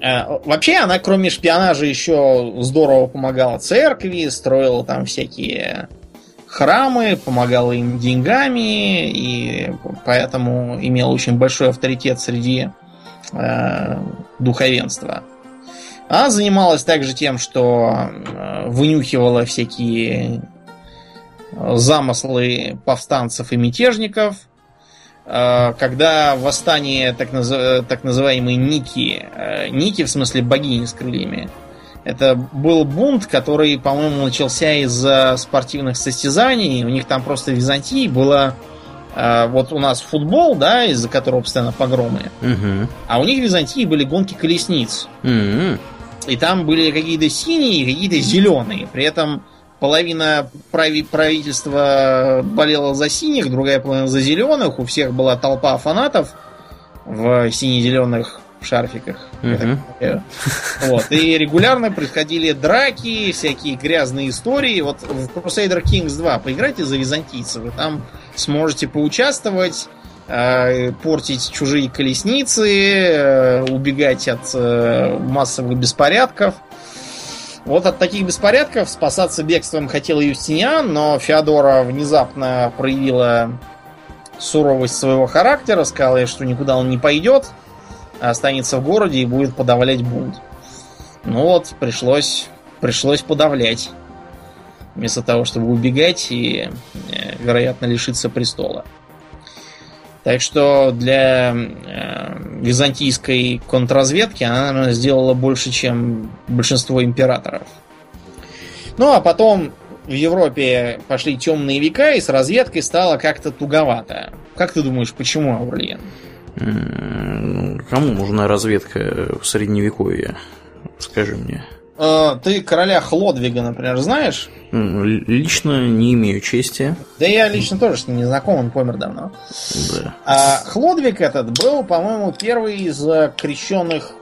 А, вообще, она, кроме шпионажа, еще здорово помогала церкви, строила там всякие храмы, помогала им деньгами, и поэтому имела очень большой авторитет среди э, духовенства. Она занималась также тем, что э, вынюхивала всякие э, замыслы повстанцев и мятежников. Э, когда восстание так, наз... так называемой Ники, Ники в смысле богини с крыльями, это был бунт, который, по-моему, начался из-за спортивных состязаний. У них там просто в Византии было вот у нас футбол, да, из-за которого постоянно погромы. Угу. А у них в Византии были гонки колесниц. Угу. И там были какие-то синие, какие-то зеленые. При этом половина прави правительства болела за синих, другая половина за зеленых. У всех была толпа фанатов в сине-зеленых шарфиках. Uh-huh. Вот. И регулярно происходили драки, всякие грязные истории. Вот в Crusader Kings 2 поиграйте за византийцев, вы там сможете поучаствовать, портить чужие колесницы, э, убегать от э, массовых беспорядков. Вот от таких беспорядков спасаться бегством хотел Юстиниан, но Феодора внезапно проявила суровость своего характера, сказала, что никуда он не пойдет, а останется в городе и будет подавлять бунт. Ну вот, пришлось, пришлось подавлять. Вместо того, чтобы убегать и, э, вероятно, лишиться престола. Так что для э, византийской контрразведки она, наверное, сделала больше, чем большинство императоров. Ну, а потом в Европе пошли темные века, и с разведкой стало как-то туговато. Как ты думаешь, почему, Аурлиен? Кому нужна разведка в средневековье? Скажи мне. А, ты короля Хлодвига, например, знаешь? Лично не имею чести. Да я лично тоже с ним не знаком, он помер давно. Да. А Хлодвиг этот был, по-моему, первый из крещенных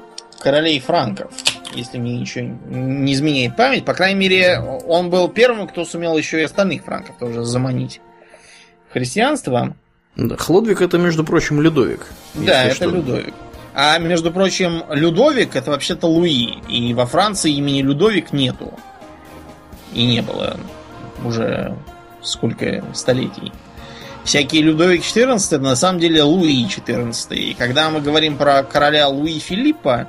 королей франков, если мне ничего не изменяет память. По крайней мере, он был первым, кто сумел еще и остальных франков тоже заманить христианство. Да, Хлодвиг это, между прочим, Людовик. Да, это что. Людовик. А между прочим, Людовик это вообще-то Луи. И во Франции имени Людовик нету. И не было уже сколько столетий. Всякие Людовик XIV это на самом деле Луи XIV. И когда мы говорим про короля Луи Филиппа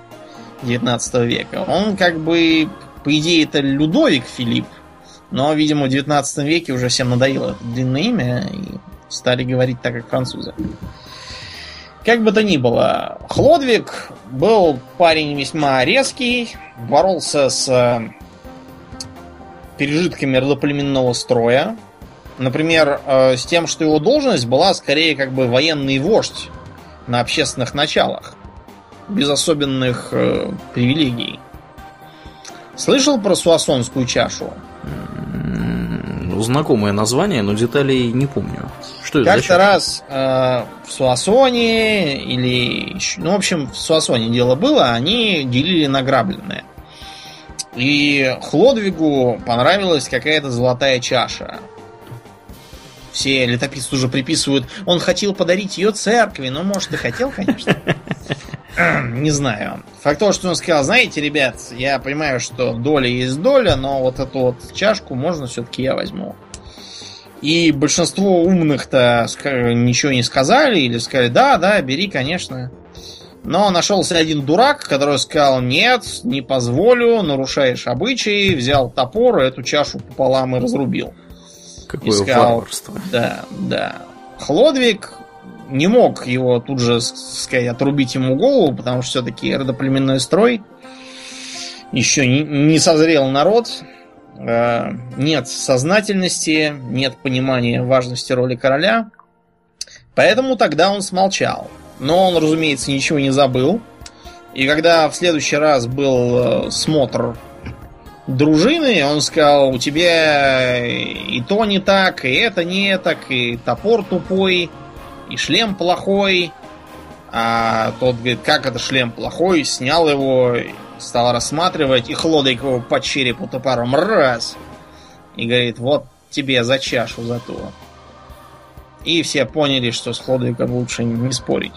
19 века, он как бы, по идее, это Людовик Филипп. Но, видимо, в 19 веке уже всем надоело это длинное имя, и стали говорить так, как французы. Как бы то ни было, Хлодвиг был парень весьма резкий, боролся с э, пережитками родоплеменного строя. Например, э, с тем, что его должность была скорее как бы военный вождь на общественных началах, без особенных э, привилегий. Слышал про суасонскую чашу? Знакомое название, но деталей не помню. Что это Как-то раз э, в Суасоне или... Ну, в общем, в Суасоне дело было, они делили награбленное. И Хлодвигу понравилась какая-то золотая чаша. Все летописцы уже приписывают, он хотел подарить ее церкви, ну, может, и хотел, конечно. Не знаю. Факт того, что он сказал, знаете, ребят, я понимаю, что доля есть доля, но вот эту вот чашку можно все-таки я возьму. И большинство умных-то ничего не сказали или сказали, да, да, бери, конечно. Но нашелся один дурак, который сказал, нет, не позволю, нарушаешь обычаи, взял топор, эту чашу пополам и разрубил. Какое и сказал, варварство. Да, да. Хлодвиг не мог его тут же, сказать, отрубить ему голову, потому что все-таки родоплеменной строй еще не, созрел народ, э, нет сознательности, нет понимания важности роли короля, поэтому тогда он смолчал. Но он, разумеется, ничего не забыл. И когда в следующий раз был э, смотр дружины, он сказал, у тебя и то не так, и это не так, и топор тупой, и шлем плохой. А тот говорит, как это шлем плохой, снял его, стал рассматривать, и Хлодик его по черепу топором раз. И говорит, вот тебе за чашу за то. И все поняли, что с Хлодвигом лучше не спорить.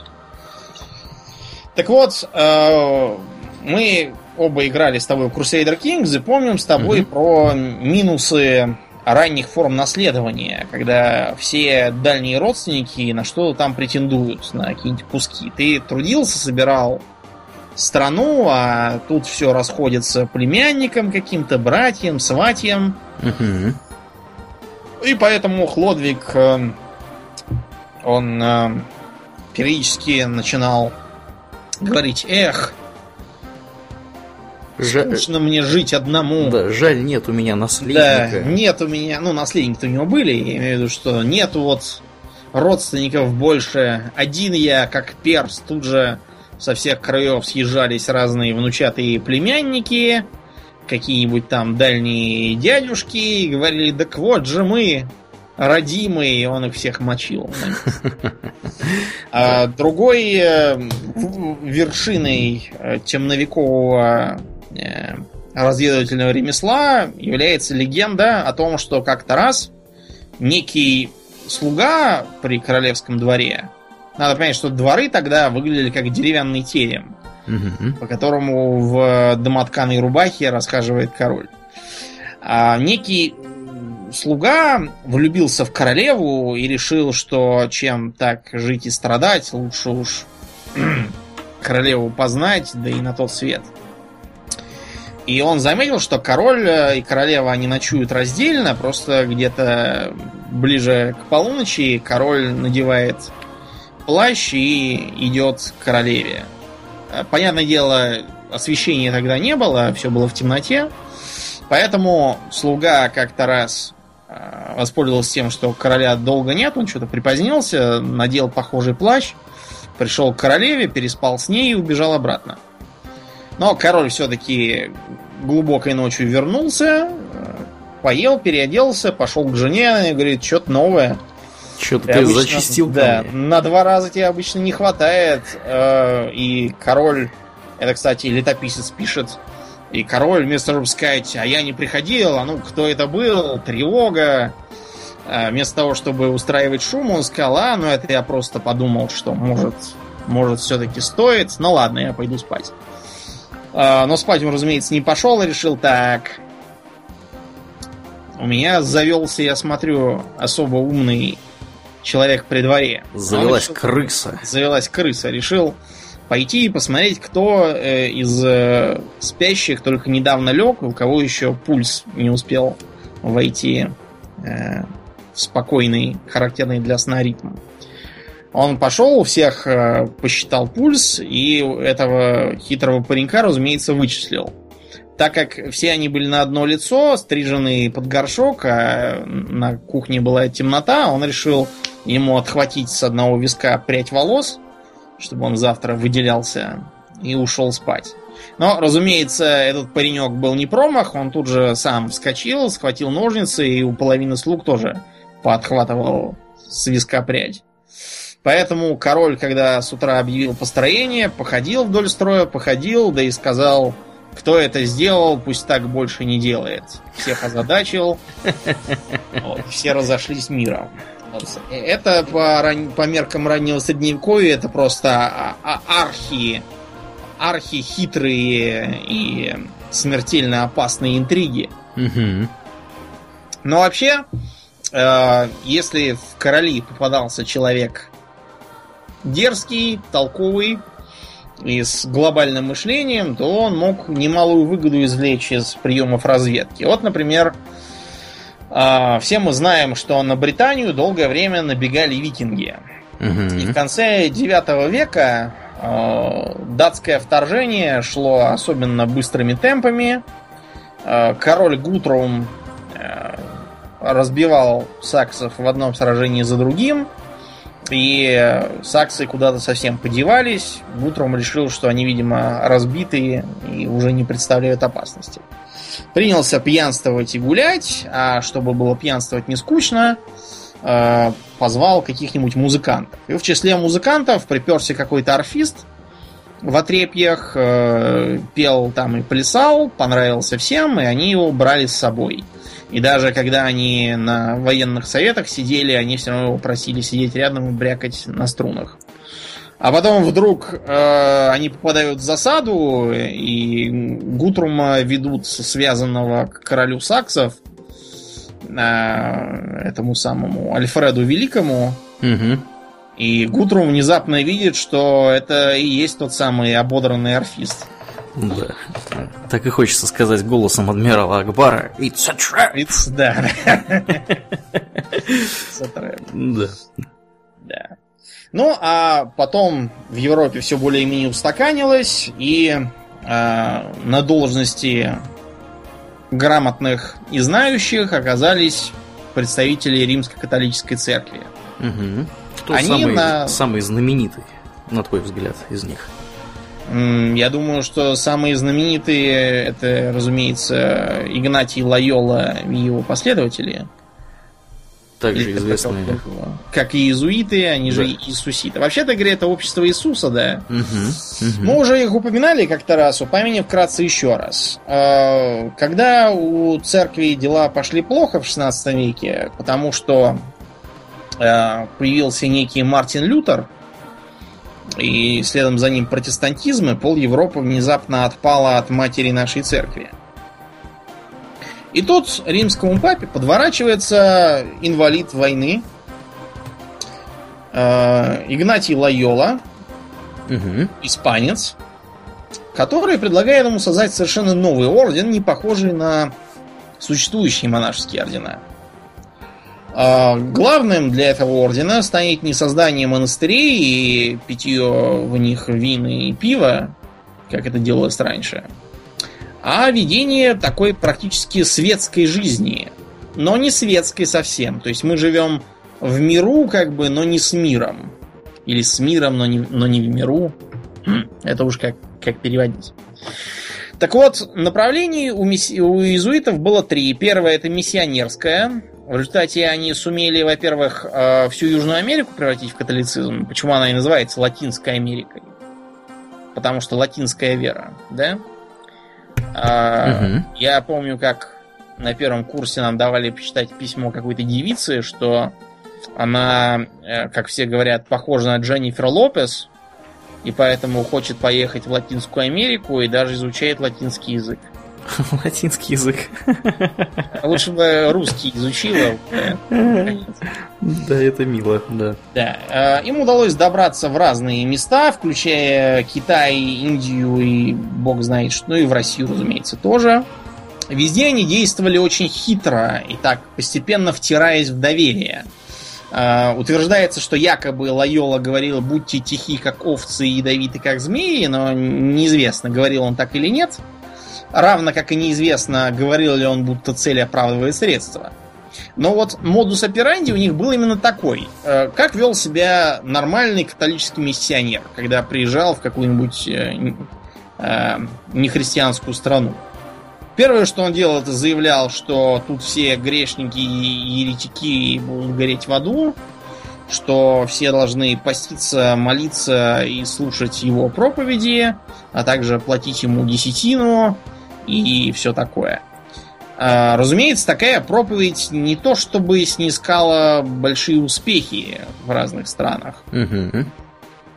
Так вот, э, мы оба играли с тобой в Crusader Kings и помним с тобой mm-hmm. про минусы ранних форм наследования, когда все дальние родственники на что-то там претендуют, на какие-нибудь куски. Ты трудился, собирал страну, а тут все расходится племянникам каким-то, братьям, сватьям. Угу. И поэтому Хлодвиг, э, он э, периодически начинал говорить, эх, Жаль... Скучно мне жить одному. Да, жаль, нет у меня наследника. Да, нет у меня... Ну, наследники-то у него были, я имею в виду, что нет вот родственников больше. Один я, как перс, тут же со всех краев съезжались разные внучатые племянники, какие-нибудь там дальние дядюшки, и говорили, так вот же мы, родимые, и он их всех мочил. А другой э, вершиной э, темновекового разведывательного ремесла является легенда о том, что как-то раз некий слуга при королевском дворе, надо понять, что дворы тогда выглядели как деревянный терем, угу. по которому в домотканой рубахе расхаживает король. А некий слуга влюбился в королеву и решил, что чем так жить и страдать, лучше уж королеву познать, да и на тот свет. И он заметил, что король э, и королева они ночуют раздельно, просто где-то ближе к полуночи король надевает плащ и идет к королеве. Э, понятное дело, освещения тогда не было, все было в темноте. Поэтому слуга как-то раз э, воспользовался тем, что короля долго нет, он что-то припозднился, надел похожий плащ, пришел к королеве, переспал с ней и убежал обратно. Но король все-таки глубокой ночью вернулся, поел, переоделся, пошел к жене и говорит, что-то новое. Что-то ты обычно, зачистил. Да, на два раза тебе обычно не хватает. Э, и король, это, кстати, летописец пишет, и король, вместо того, чтобы сказать, а я не приходил, а ну, кто это был, тревога, э, вместо того, чтобы устраивать шум, он сказал, а, ну это я просто подумал, что может, может все-таки стоит. Ну ладно, я пойду спать. А, но спать он, разумеется, не пошел и решил так. У меня завелся, я смотрю, особо умный человек при дворе. Завелась решил, крыса. Завелась крыса. Решил пойти и посмотреть, кто э, из э, спящих только недавно лег, у кого еще пульс не успел войти э, в спокойный, характерный для сна ритм. Он пошел, у всех э, посчитал пульс, и этого хитрого паренька, разумеется, вычислил. Так как все они были на одно лицо, стриженные под горшок, а на кухне была темнота, он решил ему отхватить с одного виска прядь волос, чтобы он завтра выделялся, и ушел спать. Но, разумеется, этот паренек был не промах, он тут же сам вскочил, схватил ножницы и у половины слуг тоже подхватывал с виска прядь. Поэтому король, когда с утра объявил построение, походил вдоль строя, походил, да и сказал, кто это сделал, пусть так больше не делает. Всех озадачил, вот, все разошлись миром. Вот. Это по, по меркам раннего средневековья это просто а, а, архи, архи хитрые и смертельно опасные интриги. Угу. Но вообще, э, если в короли попадался человек дерзкий, толковый и с глобальным мышлением, то он мог немалую выгоду извлечь из приемов разведки. Вот, например, а, все мы знаем, что на Британию долгое время набегали викинги. Угу. И в конце 9 века а, датское вторжение шло особенно быстрыми темпами. А, король Гутрум разбивал саксов в одном сражении за другим. И саксы куда-то совсем подевались. Утром решил, что они, видимо, разбитые и уже не представляют опасности. Принялся пьянствовать и гулять, а чтобы было пьянствовать не скучно, э, позвал каких-нибудь музыкантов. И в числе музыкантов приперся какой-то орфист в отрепьях, э, пел там и плясал, понравился всем, и они его брали с собой. И даже когда они на военных советах сидели, они все равно его просили сидеть рядом и брякать на струнах. А потом вдруг э, они попадают в засаду, и Гутрума ведут связанного к королю саксов, э, этому самому Альфреду Великому. Угу. И Гутрум внезапно видит, что это и есть тот самый ободранный орфист. Да. Так и хочется сказать голосом адмирала Акбара It's a trap! It's, да. It's a trap. Да. Да. Ну, а потом в Европе все более-менее устаканилось, и э, на должности грамотных и знающих оказались представители римско-католической церкви. Угу. Кто Они самый, на... самый знаменитый, на твой взгляд, из них? Я думаю, что самые знаменитые это, разумеется, Игнатий Лайола и его последователи. Также Или известные. Как, как и иезуиты, они да. же иисуситы. Вообще-то, говоря, это общество Иисуса, да. Угу, угу. Мы уже их упоминали как-то раз, упомянем вкратце еще раз. А, когда у церкви дела пошли плохо в 16 веке, потому что а, появился некий Мартин Лютер, и следом за ним протестантизм, и пол Европы внезапно отпала от матери нашей церкви. И тут римскому папе подворачивается инвалид войны э, Игнатий Лайола, угу. испанец, который предлагает ему создать совершенно новый орден, не похожий на существующие монашеские ордена. Главным для этого ордена станет не создание монастырей и питье в них вины и пива, как это делалось раньше, а ведение такой практически светской жизни. Но не светской совсем. То есть мы живем в миру, как бы, но не с миром. Или с миром, но не, но не в миру. Это уж как, как переводить. Так вот, направлений у, мисс... у иезуитов было три. Первое это миссионерское, в результате они сумели, во-первых, э, всю Южную Америку превратить в католицизм. Почему она и называется Латинской Америкой? Потому что латинская вера, да? Угу. Я помню, как на первом курсе нам давали почитать письмо какой-то девицы, что она, э, как все говорят, похожа на Дженнифер Лопес, и поэтому хочет поехать в Латинскую Америку и даже изучает латинский язык. Латинский язык. Лучше бы русский изучила. Да, это мило, да. Да. А, им удалось добраться в разные места, включая Китай, Индию и бог знает что, ну и в Россию, разумеется, тоже. Везде они действовали очень хитро и так постепенно втираясь в доверие. Uh, утверждается, что якобы Лайола говорил, будьте тихи, как овцы, и ядовиты, как змеи, но неизвестно, говорил он так или нет. Равно как и неизвестно, говорил ли он, будто цель оправдывает средства. Но вот модус операнди у них был именно такой. Э, как вел себя нормальный католический миссионер, когда приезжал в какую-нибудь э, э, нехристианскую страну? Первое, что он делал, это заявлял, что тут все грешники и еретики будут гореть в аду, что все должны поститься, молиться и слушать его проповеди, а также платить ему десятину, и все такое. А, разумеется, такая проповедь не то чтобы снискала большие успехи в разных странах. Угу.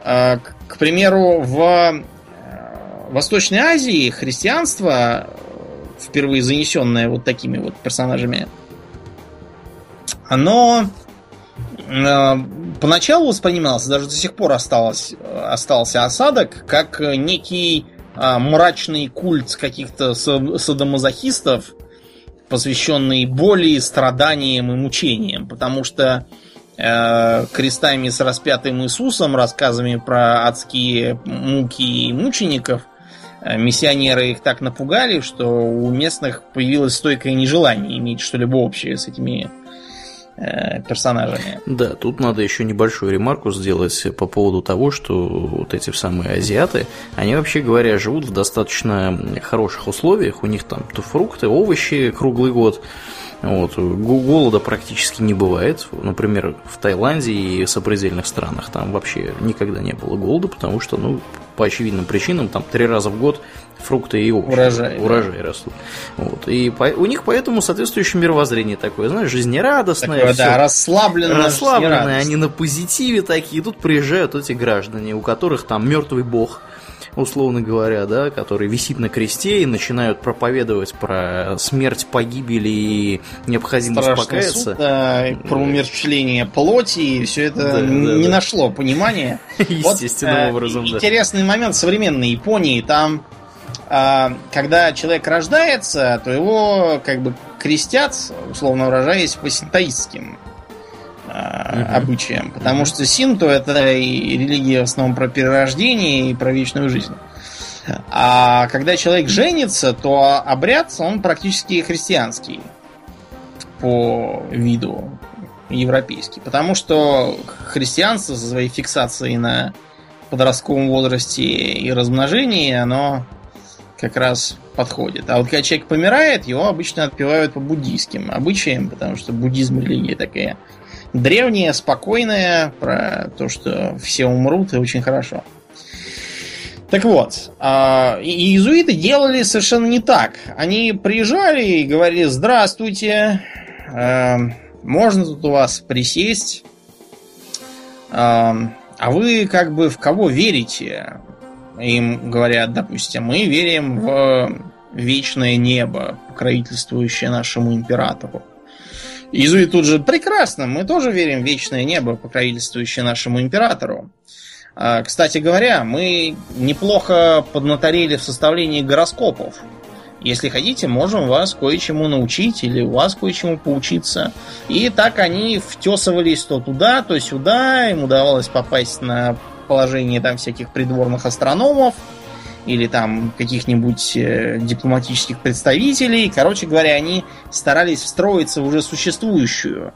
А, к, примеру, в э, Восточной Азии христианство, впервые занесенное вот такими вот персонажами, оно э, поначалу воспринималось, даже до сих пор осталось, остался осадок, как некий а, мрачный культ каких-то садомазохистов, посвященный боли, страданиям и мучениям, потому что э, крестами с распятым Иисусом, рассказами про адские муки и мучеников, э, миссионеры их так напугали, что у местных появилось стойкое нежелание иметь что-либо общее с этими персонажами. Да, тут надо еще небольшую ремарку сделать по поводу того, что вот эти самые азиаты, они вообще говоря живут в достаточно хороших условиях, у них там то фрукты, овощи круглый год, вот, голода практически не бывает. Например, в Таиланде и сопредельных странах там вообще никогда не было голода, потому что, ну, по очевидным причинам, там три раза в год фрукты и овощи, урожай, урожай да. растут. Вот. И по, у них поэтому соответствующее мировоззрение такое, знаешь, жизнерадостное. Такое, да, расслабленное. Расслабленное, они на позитиве такие. И тут приезжают эти граждане, у которых там мертвый бог условно говоря, да, который висит на кресте и начинают проповедовать про смерть, погибель и необходимость Страшный покаяться. Суд, да, про умерщвление плоти, и все это да, не да, нашло понимания. Естественным вот, образом, да. Интересный момент современной Японии, там когда человек рождается, то его как бы крестят, условно выражаясь, по синтоистским uh обычаям. Потому что синто это и религия в основном про перерождение и про вечную жизнь. А когда человек женится, то обряд, он практически христианский по виду европейский. Потому что христианство со своей фиксацией на подростковом возрасте и размножении, оно как раз подходит. А вот когда человек помирает, его обычно отпевают по буддийским обычаям, потому что буддизм религия такая древняя, спокойная, про то, что все умрут, и очень хорошо. Так вот, э, иезуиты делали совершенно не так. Они приезжали и говорили, здравствуйте, э, можно тут у вас присесть, э, а вы как бы в кого верите? Им говорят, допустим, мы верим в вечное небо, покровительствующее нашему императору. Иезуит тут же прекрасно, мы тоже верим в вечное небо, покровительствующее нашему императору. А, кстати говоря, мы неплохо поднаторели в составлении гороскопов. Если хотите, можем вас кое-чему научить или у вас кое-чему поучиться. И так они втесывались то туда, то сюда. Им удавалось попасть на положение там всяких придворных астрономов или там каких-нибудь э, дипломатических представителей. Короче говоря, они старались встроиться в уже существующую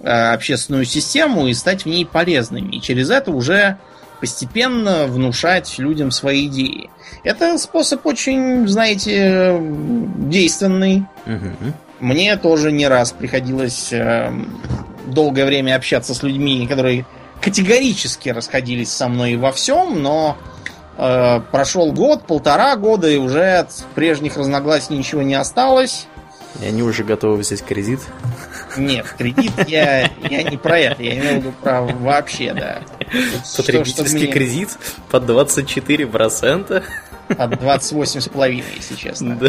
э, общественную систему и стать в ней полезными. И через это уже постепенно внушать людям свои идеи. Это способ очень, знаете, действенный. Угу. Мне тоже не раз приходилось э, долгое время общаться с людьми, которые категорически расходились со мной во всем, но э, прошел год, полтора года, и уже от прежних разногласий ничего не осталось. И они уже готовы взять кредит? Нет, кредит я, я не про это, я имел в виду про вообще, да. Потребительский что, кредит под 24%? Под 28,5, если честно. Да.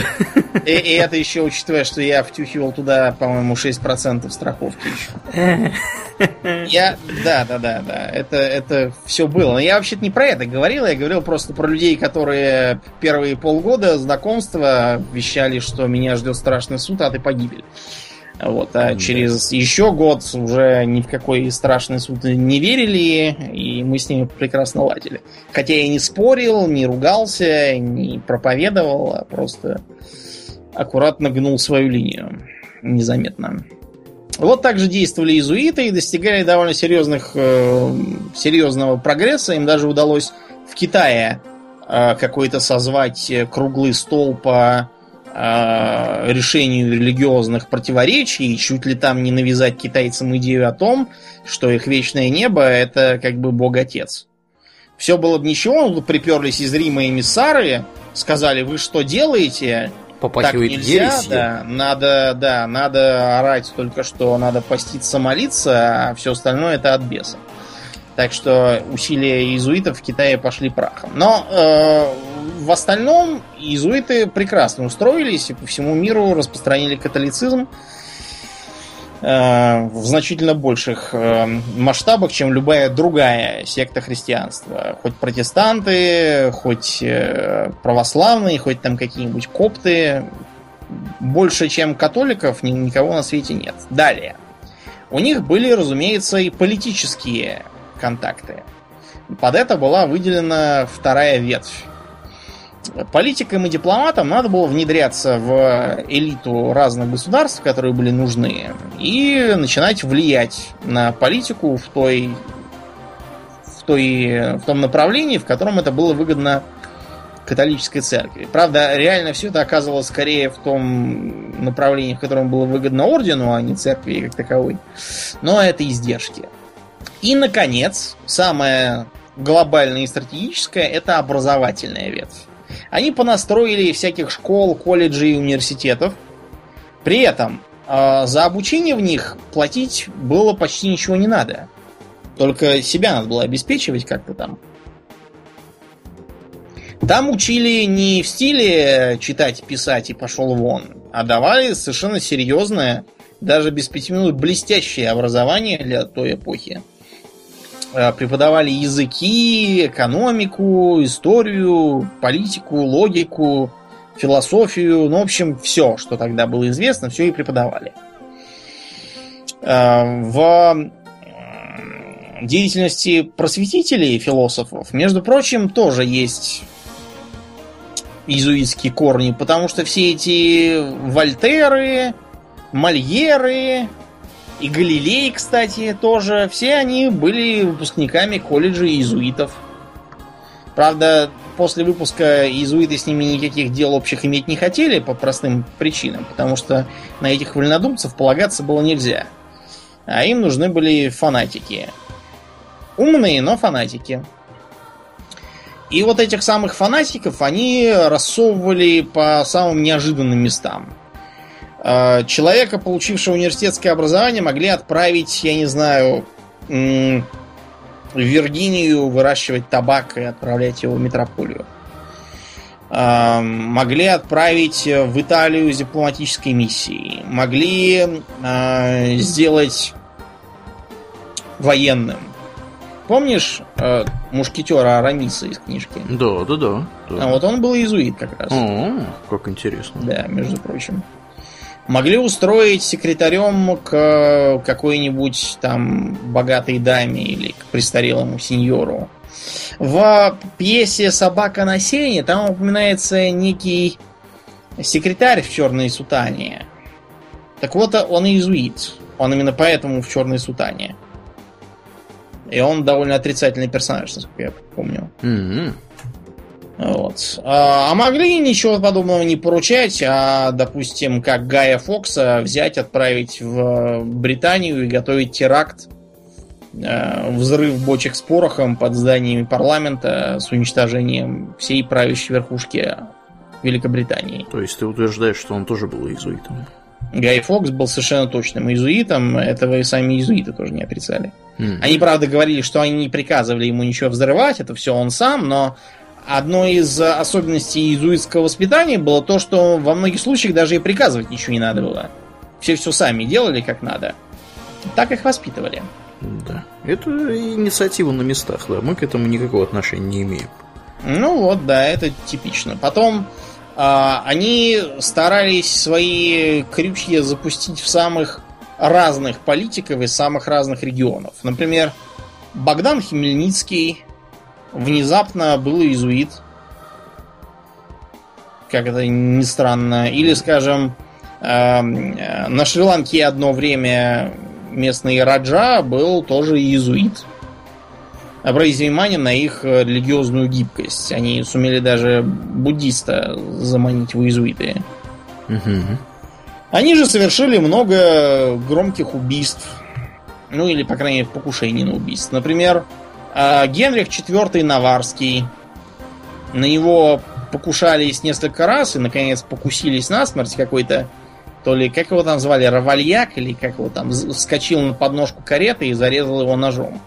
И, и это еще учитывая, что я втюхивал туда, по-моему, 6% страховки еще. Я, да, да, да, да, это, это все было. Но я вообще-то не про это говорил, я говорил просто про людей, которые первые полгода знакомства вещали, что меня ждет страшный суд, а ты погибель. Вот, а через еще год уже ни в какой страшный суд не верили, и мы с ними прекрасно ладили. Хотя я не спорил, не ругался, не проповедовал, а просто аккуратно гнул свою линию. Незаметно. Вот так же действовали иезуиты и достигали довольно серьезных, э, серьезного прогресса. Им даже удалось в Китае э, какой-то созвать круглый стол по э, решению религиозных противоречий, и чуть ли там не навязать китайцам идею о том, что их вечное небо это как бы бог-отец. Все было бы ничего, приперлись из Рима эмиссары, сказали, вы что делаете? Попахивает так нельзя, ересью. да, надо, да, надо орать только что, надо поститься, молиться, а все остальное это от беса. Так что усилия иезуитов в Китае пошли прахом. Но э, в остальном иезуиты прекрасно устроились и по всему миру распространили католицизм э, в значительно больших э, масштабах, чем любая другая секта христианства. Хоть протестанты, хоть э, православные, хоть там какие-нибудь копты. Больше, чем католиков, ни, никого на свете нет. Далее. У них были, разумеется, и политические контакты. Под это была выделена вторая ветвь. Политикам и дипломатам надо было внедряться в элиту разных государств, которые были нужны, и начинать влиять на политику в той в, той, в том направлении, в котором это было выгодно католической церкви. Правда, реально все это оказывалось скорее в том направлении, в котором было выгодно ордену, а не церкви как таковой. Но это издержки. И, наконец, самое глобальное и стратегическое – это образовательная ветвь. Они понастроили всяких школ, колледжей и университетов. При этом э, за обучение в них платить было почти ничего не надо. Только себя надо было обеспечивать как-то там. Там учили не в стиле читать, писать и пошел вон, а давали совершенно серьезное, даже без пяти минут блестящее образование для той эпохи. Э, преподавали языки, экономику, историю, политику, логику, философию, ну, в общем, все, что тогда было известно, все и преподавали. Э, в деятельности просветителей, философов, между прочим, тоже есть иезуитские корни, потому что все эти Вольтеры, Мольеры, и Галилей, кстати, тоже. Все они были выпускниками колледжа иезуитов. Правда, после выпуска иезуиты с ними никаких дел общих иметь не хотели по простым причинам, потому что на этих вольнодумцев полагаться было нельзя. А им нужны были фанатики. Умные, но фанатики. И вот этих самых фанатиков они рассовывали по самым неожиданным местам. А, человека, получившего университетское образование, могли отправить, я не знаю, в Виргинию выращивать табак и отправлять его в метрополию. А, могли отправить в Италию с дипломатической миссией. Могли а, сделать военным. Помнишь э, мушкетера Арамиса из книжки? Да, да, да. да. А вот он был иезуит как раз. О, как интересно. Да, между прочим. Могли устроить секретарем к какой-нибудь там богатой даме или к престарелому сеньору. В пьесе «Собака на сене» там упоминается некий секретарь в черной сутане. Так вот, он иезуит. Он именно поэтому в черной сутане. И он довольно отрицательный персонаж, насколько я помню. Mm-hmm. Вот. А, а могли ничего подобного не поручать, а, допустим, как Гая Фокса взять, отправить в Британию и готовить теракт, э, взрыв бочек с порохом под зданиями парламента с уничтожением всей правящей верхушки Великобритании. То есть ты утверждаешь, что он тоже был иезуитом? Гай Фокс был совершенно точным иезуитом, этого и сами иезуиты тоже не отрицали. Mm. Они, правда, говорили, что они не приказывали ему ничего взрывать, это все он сам, но одной из особенностей иезуитского воспитания было то, что во многих случаях даже и приказывать ничего не надо было. Все все сами делали как надо. Так их воспитывали. Да. Это инициатива на местах, да. Мы к этому никакого отношения не имеем. Ну вот, да, это типично. Потом а, они старались свои крючья запустить в самых разных политиков из самых разных регионов. Например, Богдан Хмельницкий внезапно был иезуит. Как это ни странно. Или, скажем, э, на Шри-Ланке одно время местный Раджа был тоже иезуит обратите внимание на их э, религиозную гибкость. Они сумели даже буддиста заманить в иезуиты. Угу. Они же совершили много громких убийств. Ну или, по крайней мере, покушений на убийство. Например, Генрих IV Наварский. На него покушались несколько раз и, наконец, покусились на смерть какой-то то ли, как его там звали, Равальяк, или как его там, вскочил на подножку кареты и зарезал его ножом.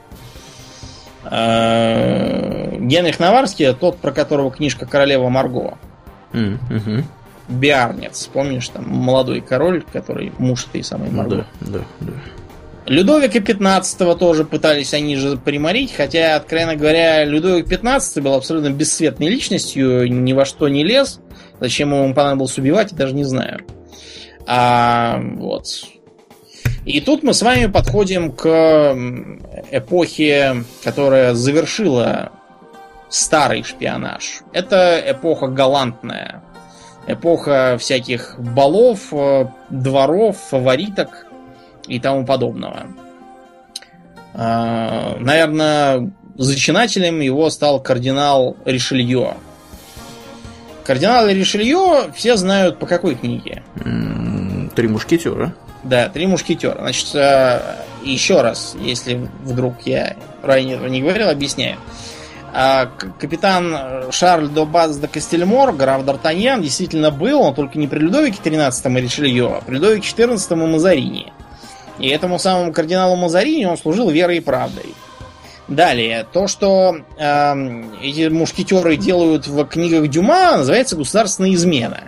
Э, Генрих Наварский, тот, про которого книжка Королева Марго. Mm-hmm. Биарнец, помнишь, там молодой король, который муж этой самой Марго. Да, да, да. Людовика 15 тоже пытались они же приморить, хотя, откровенно говоря, Людовик 15 был абсолютно бесцветной личностью, ни во что не лез. Зачем ему понадобилось убивать, я даже не знаю. А, вот. И тут мы с вами подходим к эпохе, которая завершила старый шпионаж. Это эпоха галантная. Эпоха всяких балов, э, дворов, фавориток и тому подобного. А, наверное, зачинателем его стал кардинал Ришелье. Кардинал Ришелье все знают по какой книге? Три мушкетера. Да, три мушкетера. Значит, э, еще раз, если вдруг я ранее этого не говорил, объясняю. А, капитан Шарль Добац де Кастельмор, граф Д'Артаньян, действительно был, он только не при Людовике 13 и Ришелье, а при Людовике 14 и Мазарини. И этому самому кардиналу Мазарини он служил верой и правдой. Далее, то, что э, эти мушкетеры делают в книгах Дюма, называется государственная измена.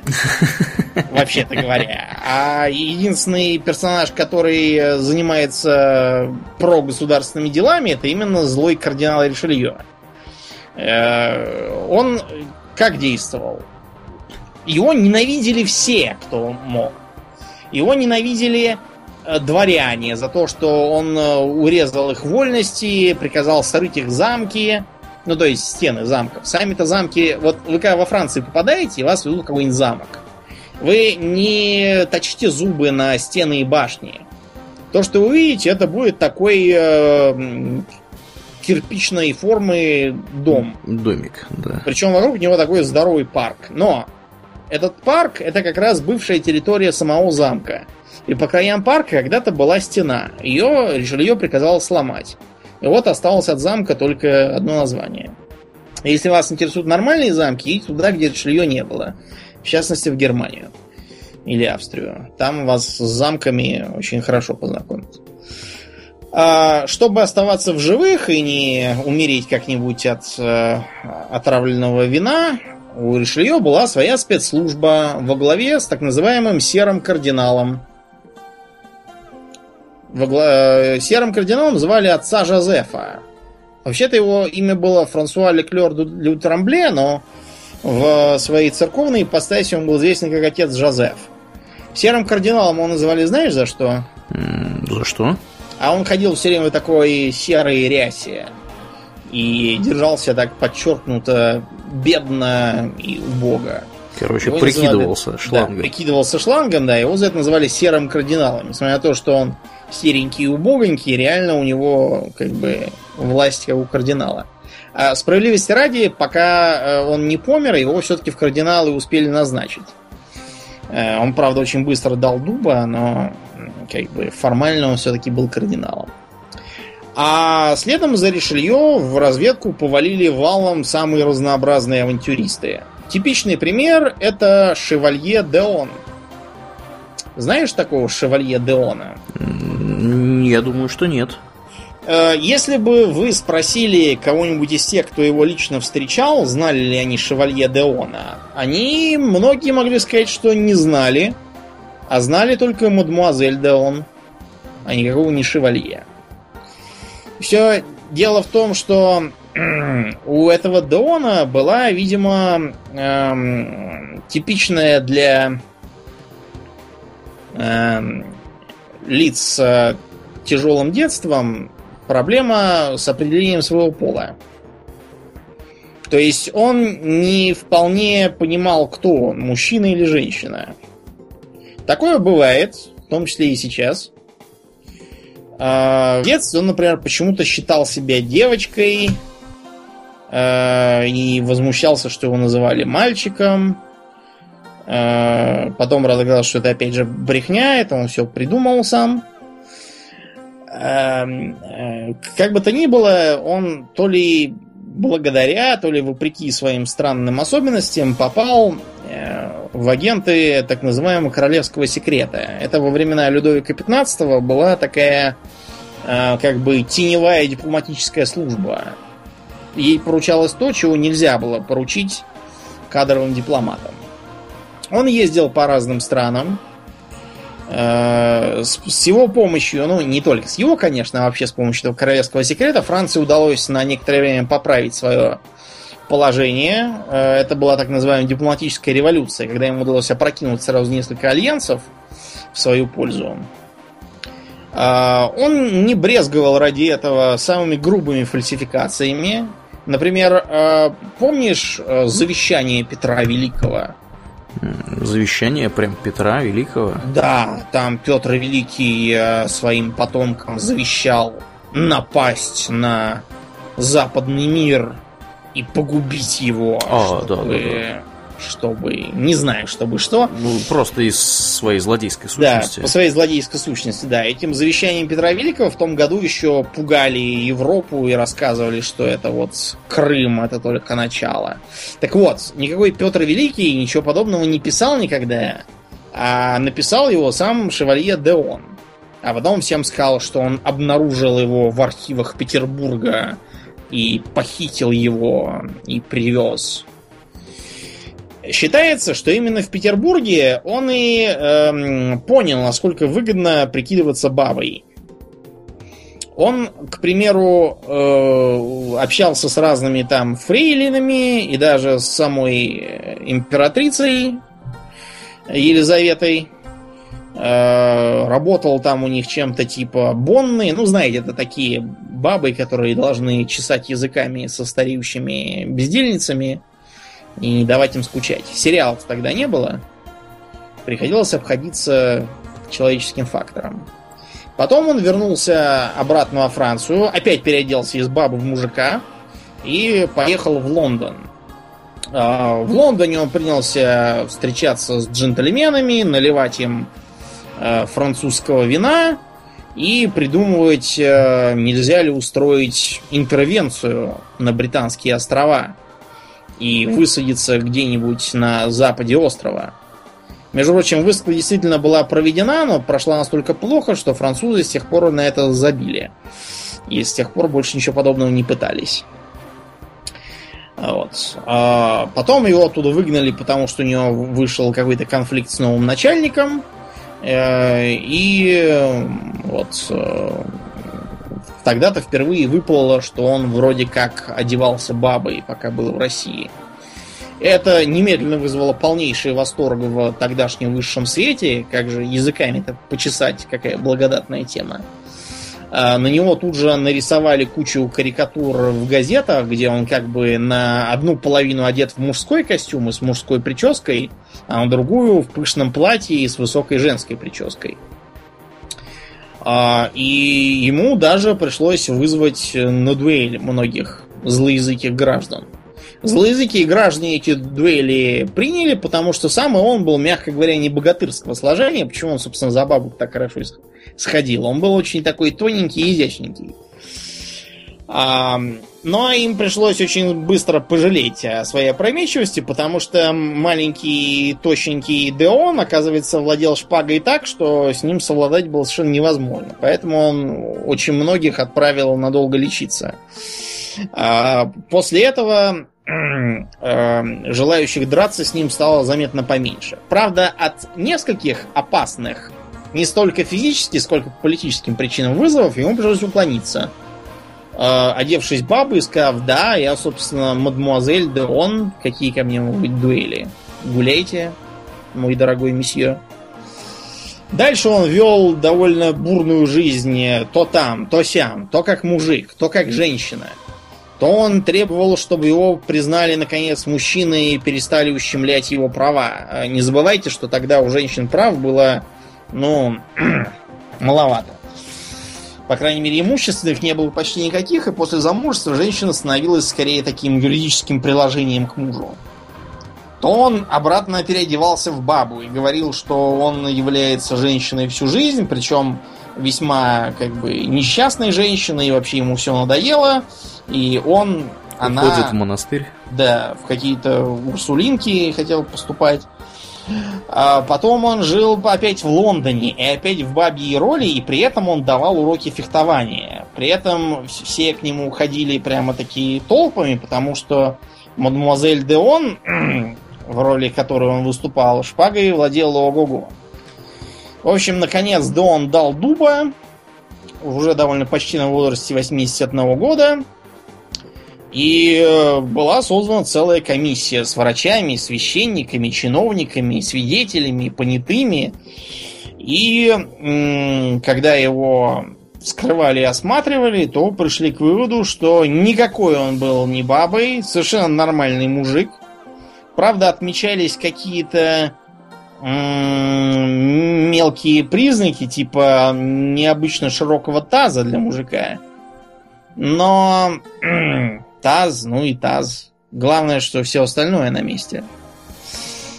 Вообще-то говоря. А единственный персонаж, который занимается прогосударственными делами, это именно злой кардинал Ришелье. Э, он как действовал? Его ненавидели все, кто мог. Его ненавидели дворяне за то, что он э, урезал их вольности, приказал срыть их замки, ну, то есть стены замков. Сами-то замки... Вот вы когда во Франции попадаете, вас ведут в какой-нибудь замок. Вы не точите зубы на стены и башни. То, что вы увидите, это будет такой э, кирпичной формы дом. Домик, да. Причем вокруг него такой здоровый парк. Но этот парк это как раз бывшая территория самого замка. И по краям парка когда-то была стена. Ее Ришелье приказал сломать. И вот осталось от замка только одно название. Если вас интересуют нормальные замки, идите туда, где Ришелье не было. В частности, в Германию. Или Австрию. Там вас с замками очень хорошо познакомят. А, чтобы оставаться в живых и не умереть как-нибудь от э, отравленного вина, у Ришелье была своя спецслужба во главе с так называемым серым кардиналом. Гла... Серым кардиналом звали отца Жозефа. Вообще-то его имя было Франсуа Леклер Лю Трамбле, но в своей церковной ипостаси он был известен как отец Жозеф. Серым кардиналом его называли, знаешь, за что? За что? А он ходил все время в такой серой рясе. И держался так подчеркнуто бедно и убого. Короче, его прикидывался называли, шлангом. Да, прикидывался шлангом, да, его за это называли серым кардиналом. Несмотря на то, что он серенький и убогонький, реально у него как бы власть как у кардинала. А справедливости ради, пока э, он не помер, его все-таки в кардиналы успели назначить. Э, он, правда, очень быстро дал дуба, но как бы формально он все-таки был кардиналом. А следом за Ришелье в разведку повалили валом самые разнообразные авантюристы. Типичный пример это Шевалье Деон. Знаешь такого Шевалье Деона? Я думаю, что нет. Э, если бы вы спросили кого-нибудь из тех, кто его лично встречал, знали ли они Шевалье Деона, они многие могли сказать, что не знали, а знали только мадемуазель Деон, а никакого не Шевалье. Все дело в том, что у этого Деона была, видимо, эм, типичная для эм, лиц с тяжелым детством проблема с определением своего пола. То есть он не вполне понимал, кто он, мужчина или женщина. Такое бывает, в том числе и сейчас. А, в детстве он, например, почему-то считал себя девочкой а, и возмущался, что его называли мальчиком. А, потом разыграл, что это опять же брехня, это он все придумал сам. Как бы то ни было, он то ли благодаря, то ли вопреки своим странным особенностям попал э, в агенты так называемого королевского секрета. Это во времена Людовика XV была такая э, как бы теневая дипломатическая служба. Ей поручалось то, чего нельзя было поручить кадровым дипломатам. Он ездил по разным странам, с, с его помощью, ну не только с его, конечно, а вообще с помощью этого королевского секрета, Франции удалось на некоторое время поправить свое положение. Э, это была так называемая дипломатическая революция, когда ему удалось опрокинуть сразу несколько альянсов в свою пользу. Э, он не брезговал ради этого самыми грубыми фальсификациями. Например, помнишь завещание Петра Великого? Завещание прям Петра Великого? Да, там Петр Великий э, своим потомкам завещал напасть на западный мир и погубить его, а, чтобы, да, да, да. чтобы, не знаю, чтобы что. Ну, просто из своей злодейской сущности. Да, по своей злодейской сущности, да. Этим завещанием Петра Великого в том году еще пугали Европу и рассказывали, что это вот Крым, это только начало. Так вот, никакой Петр Великий ничего подобного не писал никогда, а написал его сам Шевалье Деон. А потом всем сказал, что он обнаружил его в архивах Петербурга и похитил его и привез. Считается, что именно в Петербурге он и эм, понял, насколько выгодно прикидываться бабой. Он, к примеру, э, общался с разными там фрейлинами и даже с самой императрицей Елизаветой. Э, работал там у них чем-то типа Бонны. Ну, знаете, это такие бабы, которые должны чесать языками со стареющими бездельницами и не давать им скучать. Сериалов тогда не было. Приходилось обходиться человеческим фактором. Потом он вернулся обратно во Францию, опять переоделся из бабы в мужика и поехал в Лондон. А, в Лондоне он принялся встречаться с джентльменами, наливать им французского вина и придумывать, э, нельзя ли устроить интервенцию на британские острова и высадиться где-нибудь на западе острова. Между прочим, высадка действительно была проведена, но прошла настолько плохо, что французы с тех пор на это забили. И с тех пор больше ничего подобного не пытались. Вот. А потом его оттуда выгнали, потому что у него вышел какой-то конфликт с новым начальником. Э, и вот э, тогда-то впервые выплыло, что он вроде как одевался бабой, пока был в России. Это немедленно вызвало полнейший восторг в тогдашнем высшем свете. Как же языками-то почесать, какая благодатная тема. А, на него тут же нарисовали кучу карикатур в газетах, где он как бы на одну половину одет в мужской костюм и с мужской прической, а на другую в пышном платье и с высокой женской прической. А, и ему даже пришлось вызвать на дуэль многих злоязыких граждан. Злоязыкие граждане эти дуэли приняли, потому что сам он был, мягко говоря, не богатырского сложения. Почему он, собственно, за бабок так хорошо сходил? Он был очень такой тоненький и изящненький. А, но им пришлось очень быстро пожалеть о своей опрометчивости, потому что маленький, тощенький Деон, оказывается, владел шпагой так, что с ним совладать было совершенно невозможно. Поэтому он очень многих отправил надолго лечиться. А, после этого Эм, желающих драться с ним стало заметно поменьше. Правда, от нескольких опасных, не столько физически, сколько по политическим причинам вызовов, ему пришлось уклониться. Э, одевшись бабой, сказав, да, я, собственно, мадмуазель де он, какие ко мне могут быть дуэли? Гуляйте, мой дорогой месье. Дальше он вел довольно бурную жизнь то там, то сям, то как мужик, то как женщина – то он требовал, чтобы его признали, наконец, мужчиной и перестали ущемлять его права. А не забывайте, что тогда у женщин прав было, ну, маловато. По крайней мере, имущественных не было почти никаких, и после замужества женщина становилась скорее таким юридическим приложением к мужу. То он обратно переодевался в бабу и говорил, что он является женщиной всю жизнь, причем весьма как бы несчастной женщиной, и вообще ему все надоело. И он, она... Уходит в монастырь. Да, в какие-то урсулинки хотел поступать. А потом он жил опять в Лондоне и опять в бабьей роли, и при этом он давал уроки фехтования. При этом все к нему ходили прямо такие толпами, потому что мадемуазель Деон, в роли которой он выступал, шпагой владел ого-го. В общем, наконец Деон дал дуба, уже довольно почти на возрасте 81 года, и э, была создана целая комиссия с врачами, священниками, чиновниками, свидетелями, понятыми. И когда его скрывали и осматривали, то пришли к выводу, что никакой он был не бабой, совершенно нормальный мужик. Правда, отмечались какие-то мелкие признаки, типа необычно широкого таза для мужика. Но таз, ну и таз. Главное, что все остальное на месте.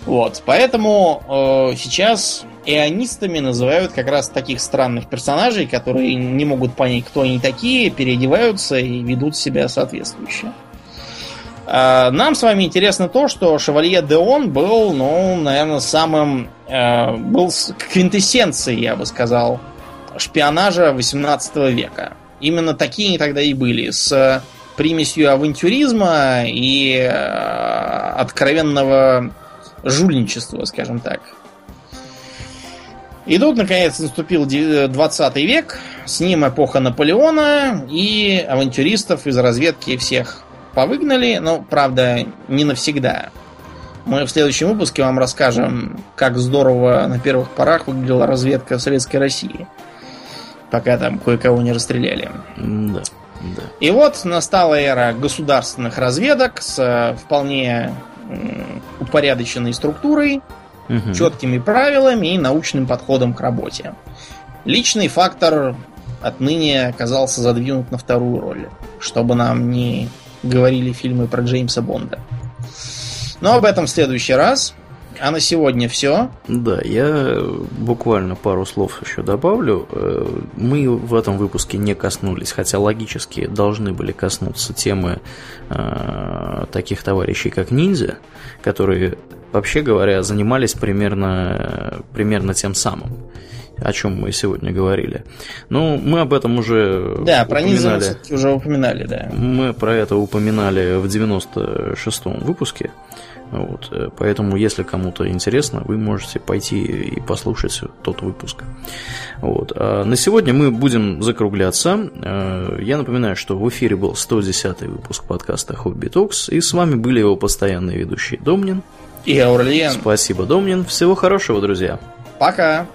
Вот, поэтому э, сейчас ионистами называют как раз таких странных персонажей, которые не могут понять, кто они такие, переодеваются и ведут себя соответствующе. Э, нам с вами интересно то, что Шевалье Деон был, ну, наверное, самым... Э, был квинтэссенцией, я бы сказал, шпионажа 18 века. Именно такие они тогда и были, с примесью авантюризма и э, откровенного жульничества, скажем так. И тут, наконец, наступил 20 век, с ним эпоха Наполеона, и авантюристов из разведки всех повыгнали, но, правда, не навсегда. Мы в следующем выпуске вам расскажем, как здорово на первых порах выглядела разведка Советской России, пока там кое-кого не расстреляли. Да. Да. И вот настала эра государственных разведок с э, вполне упорядоченной структурой, угу. четкими правилами и научным подходом к работе. Личный фактор отныне оказался задвинут на вторую роль, чтобы нам не говорили фильмы про Джеймса Бонда. Но об этом в следующий раз. А на сегодня все. Да, я буквально пару слов еще добавлю. Э, мы в этом выпуске не коснулись, хотя логически должны были коснуться темы э, таких товарищей, как ниндзя, которые, вообще говоря, занимались примерно, примерно тем самым о чем мы сегодня говорили. Ну, мы об этом уже Да, про ниндзя уже упоминали, да. Мы про это упоминали в 96-м выпуске. Вот, э, поэтому, если кому-то интересно, вы можете пойти и послушать тот выпуск. Вот. А на сегодня мы будем закругляться. Э, я напоминаю, что в эфире был 110 выпуск подкаста Хобби Токс, и с вами были его постоянные ведущие Домнин и Аурлиен. Спасибо, Домнин. Всего хорошего, друзья. Пока.